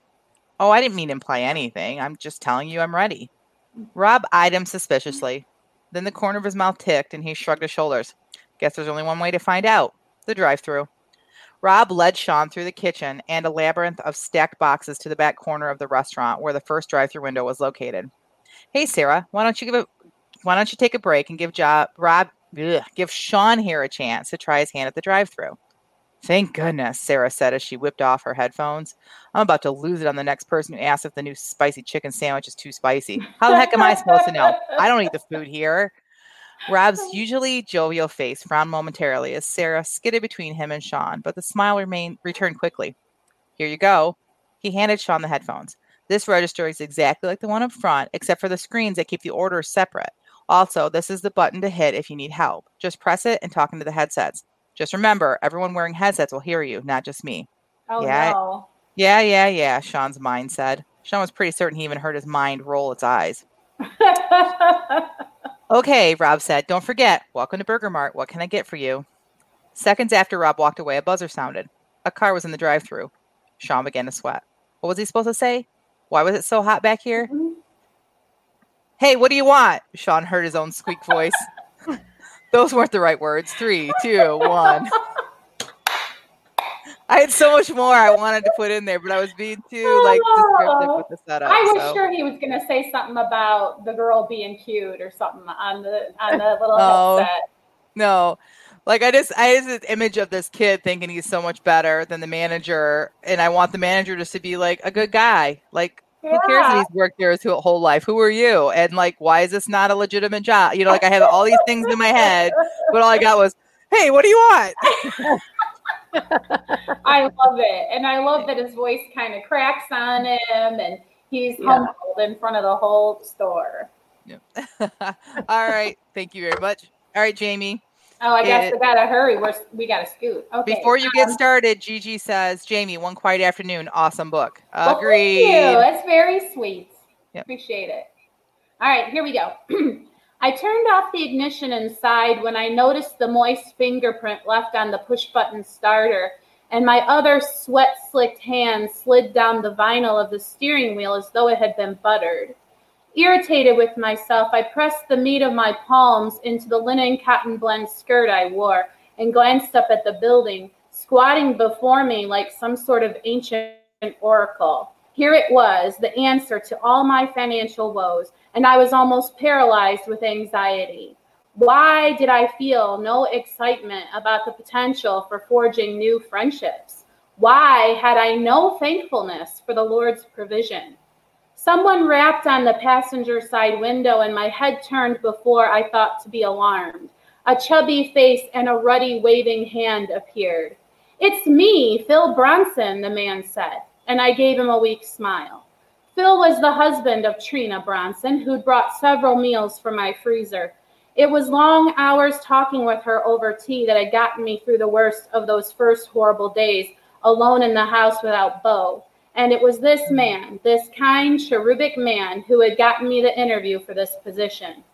Oh, I didn't mean to imply anything. I'm just telling you I'm ready. Rob eyed him suspiciously. Then the corner of his mouth ticked and he shrugged his shoulders. Guess there's only one way to find out the drive through. Rob led Sean through the kitchen and a labyrinth of stacked boxes to the back corner of the restaurant where the first drive through window was located. Hey Sarah, why don't you give a why don't you take a break and give job Rob ugh, give Sean here a chance to try his hand at the drive through? Thank goodness, Sarah said as she whipped off her headphones. I'm about to lose it on the next person who asks if the new spicy chicken sandwich is too spicy. How the heck am I supposed to know? I don't eat the food here. Rob's usually jovial face frowned momentarily as Sarah skidded between him and Sean, but the smile remained returned quickly. Here you go. He handed Sean the headphones. This register is exactly like the one up front, except for the screens that keep the orders separate. Also, this is the button to hit if you need help. Just press it and talk into the headsets. Just remember, everyone wearing headsets will hear you, not just me. Oh Yeah. no. Yeah, yeah, yeah, Sean's mind said. Sean was pretty certain he even heard his mind roll its eyes. Okay, Rob said. Don't forget, welcome to Burger Mart. What can I get for you? Seconds after Rob walked away, a buzzer sounded. A car was in the drive through. Sean began to sweat. What was he supposed to say? Why was it so hot back here? Mm-hmm. Hey, what do you want? Sean heard his own squeak voice. Those weren't the right words. Three, two, one. I had so much more I wanted to put in there, but I was being too like descriptive with the setup. I was so. sure he was going to say something about the girl being cute or something on the on the little Oh. headset. No. Like I just I have this image of this kid thinking he's so much better than the manager, and I want the manager just to be like a good guy. Like who cares that he's worked there his whole life? Who are you? And like, why is this not a legitimate job? You know, like I have all these things in my head, but all I got was, "Hey, what do you want?" I love it, and I love that his voice kind of cracks on him, and he's Yeah. humbled in front of the whole store. Yep. all right, thank you very much. All right, Jamie. Oh, I guess It- we gotta hurry. We're we gotta scoot. Okay. Before you get um, started, Gigi says, "Jamie, one quiet afternoon, awesome book." well, thank Agreed. you. That's very sweet. Yep. Appreciate it. All right, here we go. I turned off the ignition inside when I noticed the moist fingerprint left on the push button starter, and my other sweat slicked hand slid down the vinyl of the steering wheel as though it had been buttered. Irritated with myself, I pressed the meat of my palms into the linen cotton blend skirt I wore and glanced up at the building, squatting before me like some sort of ancient oracle. Here it was, the answer to all my financial woes, and I was almost paralyzed with anxiety. Why did I feel no excitement about the potential for forging new friendships? Why had I no thankfulness for the Lord's provision? Someone rapped on the passenger side window, and my head turned before I thought to be alarmed. A chubby face and a ruddy, waving hand appeared. It's me, Phil Bronson, the man said, and I gave him a weak smile. Phil was the husband of Trina Bronson, who'd brought several meals for my freezer. It was long hours talking with her over tea that had gotten me through the worst of those first horrible days, alone in the house without Bo. And it was this man, this kind, cherubic man, who had gotten me the interview for this position.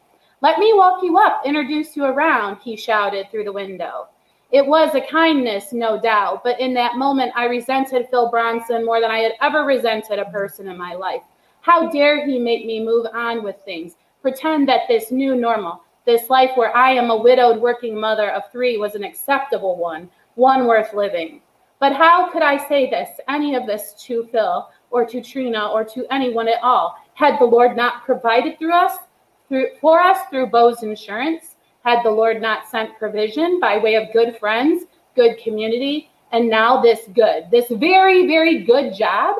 Let me walk you up, introduce you around, he shouted through the window. It was a kindness, no doubt, but in that moment I resented Phil Bronson more than I had ever resented a person in my life. How dare he make me move on with things, pretend that this new normal, this life where I am a widowed working mother of three, was an acceptable one, one worth living. But how could I say this, any of this to Phil or to Trina or to anyone at all? Had the Lord not provided through us, through for us through Bo's insurance? Had the Lord not sent provision by way of good friends, good community, and now this good, this very, very good job?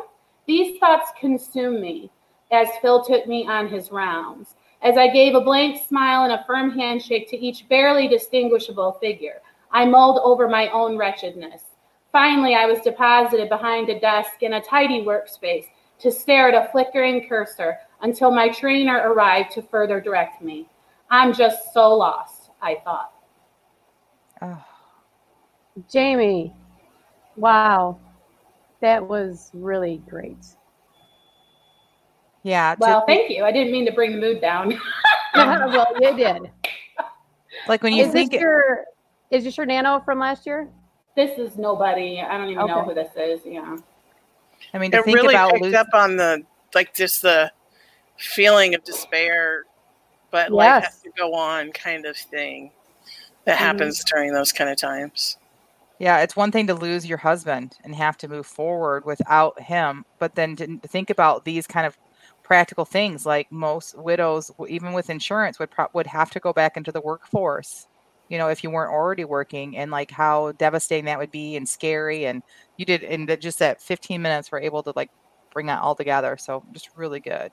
These thoughts consume me as Phil took me on his rounds, as I gave a blank smile and a firm handshake to each barely distinguishable figure. I mulled over my own wretchedness. Finally, I was deposited behind a desk in a tidy workspace to stare at a flickering cursor until my trainer arrived to further direct me. I'm just so lost, I thought. Oh, Jamie, wow, that was really great. yeah. Well, think- thank you. I didn't mean to bring the mood down. well, you did. like when you Is think this your is this your nano from last year? This is nobody. I don't even know who this is. Yeah. I mean, to It think really about picked losing, up on the like just the feeling of despair, but life has to go on kind of thing that Mhm. happens during those kind of times. yeah, it's one thing to lose your husband and have to move forward without him, but then to to think about these kind of practical things, like most widows, even with insurance, would pro- would have to go back into the workforce. You know, if you weren't already working, and like how devastating that would be, and scary. And you did in the, just that 15 minutes, were able to like bring that all together. So just really good.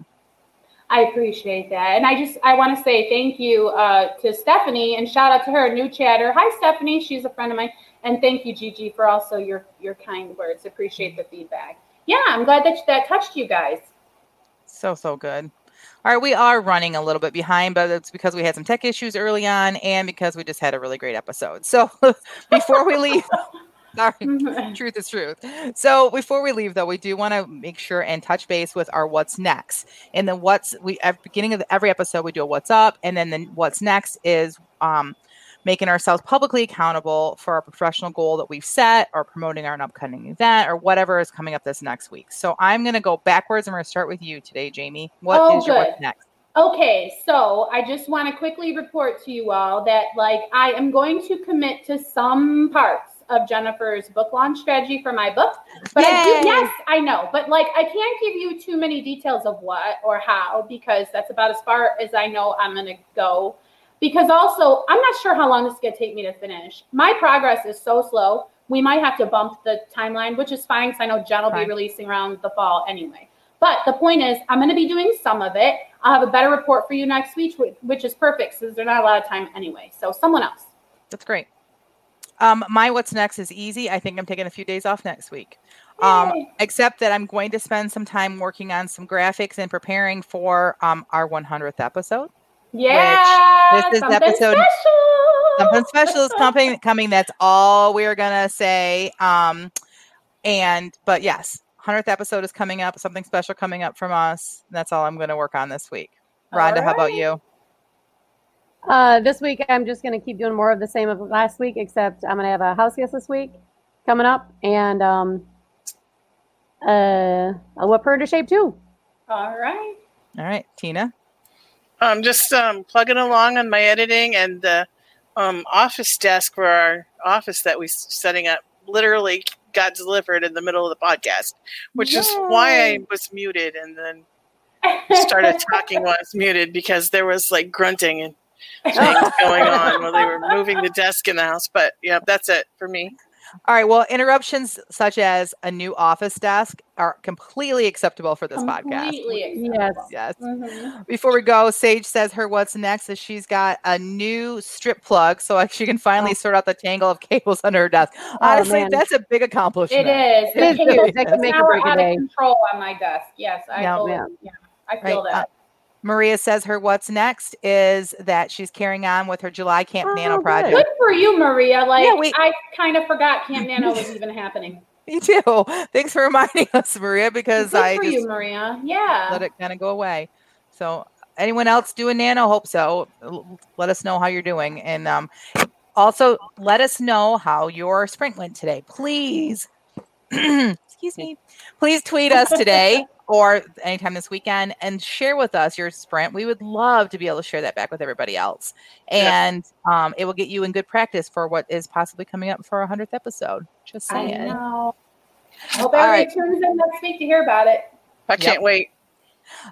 I appreciate that. And I just I want to say thank you uh, to Stephanie and shout out to her new chatter. Hi Stephanie, she's a friend of mine. And thank you, Gigi, for also your your kind words. Appreciate the feedback. Yeah, I'm glad that that touched you guys. So, so good. All right, we are running a little bit behind, but it's because we had some tech issues early on and because we just had a really great episode. So, before we leave, sorry, truth is truth. So, before we leave, though, we do want to make sure and touch base with our what's next. And then, what's we at the beginning of every episode, we do a what's up, and then the what's next is um, making ourselves publicly accountable for our professional goal that we've set or promoting our upcoming event or whatever is coming up this next week. So I'm going to go backwards and we're going to start with you today, Jamie. What oh, is Oh, your what's next? Okay, so I just want to quickly report to you all that like I am going to commit to some parts of Jennifer's book launch strategy for my book. But I do, yes, I know. But like, I can't give you too many details of what or how because that's about as far as I know I'm going to go. Because also, I'm not sure how long this is going to take me to finish. My progress is so slow. We might have to bump the timeline, which is fine because I know Jen will Fine. be releasing around the fall anyway. But the point is, I'm going to be doing some of it. I'll have a better report for you next week, which, which is perfect since there's not a lot of time anyway. So someone else. That's great. Um, my what's next is easy. I think I'm taking a few days off next week. Um, except that I'm going to spend some time working on some graphics and preparing for um, our 100th episode. Yeah, this is something episode- special. Something special is coming. Coming. That's all we're gonna say. Um, and but yes, 100th episode is coming up. Something special coming up from us. That's all I'm going to work on this week. Rhonda, how about you? Uh, this week, I'm just going to keep doing more of the same of last week, except I'm going to have a house guest this week coming up, and um, uh, I'll whip her into shape too. All right. All right, Tina. I'm just um, plugging along on my editing and the um, office desk for our office that we're setting up literally got delivered in the middle of the podcast, which is why I was muted and then started talking while I was muted because there was like grunting and things going on while they were moving the desk in the house. But yeah, that's it for me. All right. Well, interruptions such as a new office desk are completely acceptable for this podcast. Completely Yes. acceptable. Yes. Mhm. Before we go, Sage says her what's next is she's got a new strip plug, so she can finally Oh. sort out the tangle of cables under her desk. Honestly, man. that's a big accomplishment. It is. It is The big. cables That can make or now are break a out day. of control on my desk. Yes, I Yeah, feel. yeah. Yeah, I feel Right, that. Maria says her what's next is that she's carrying on with her July Camp Oh, Nano project. Good for you, Maria. Like Yeah, we- I kind of forgot Camp Nano was even happening. Me too. Thanks for reminding us, Maria, because Good I for just you, Maria. Yeah. let it kind of go away. So, anyone else doing nano? Hope so. Let us know how you're doing, and um, also let us know how your sprint went today, please. Excuse me. Please tweet us today or anytime this weekend and share with us your sprint. We would love to be able to share that back with everybody else, Yeah. and um, it will get you in good practice for what is possibly coming up for our hundredth episode. Just I saying. know. Hope All everybody right. tunes in next week to hear about it. I can't wait.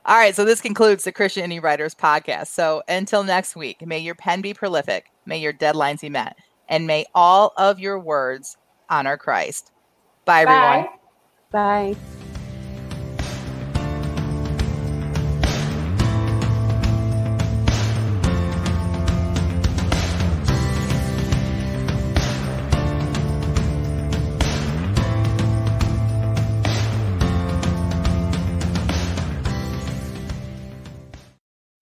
All right, so this concludes the Christian Indie Writers podcast. So until next week, may your pen be prolific, may your deadlines be met, and may all of your words honor Christ. Bye, everyone. Bye.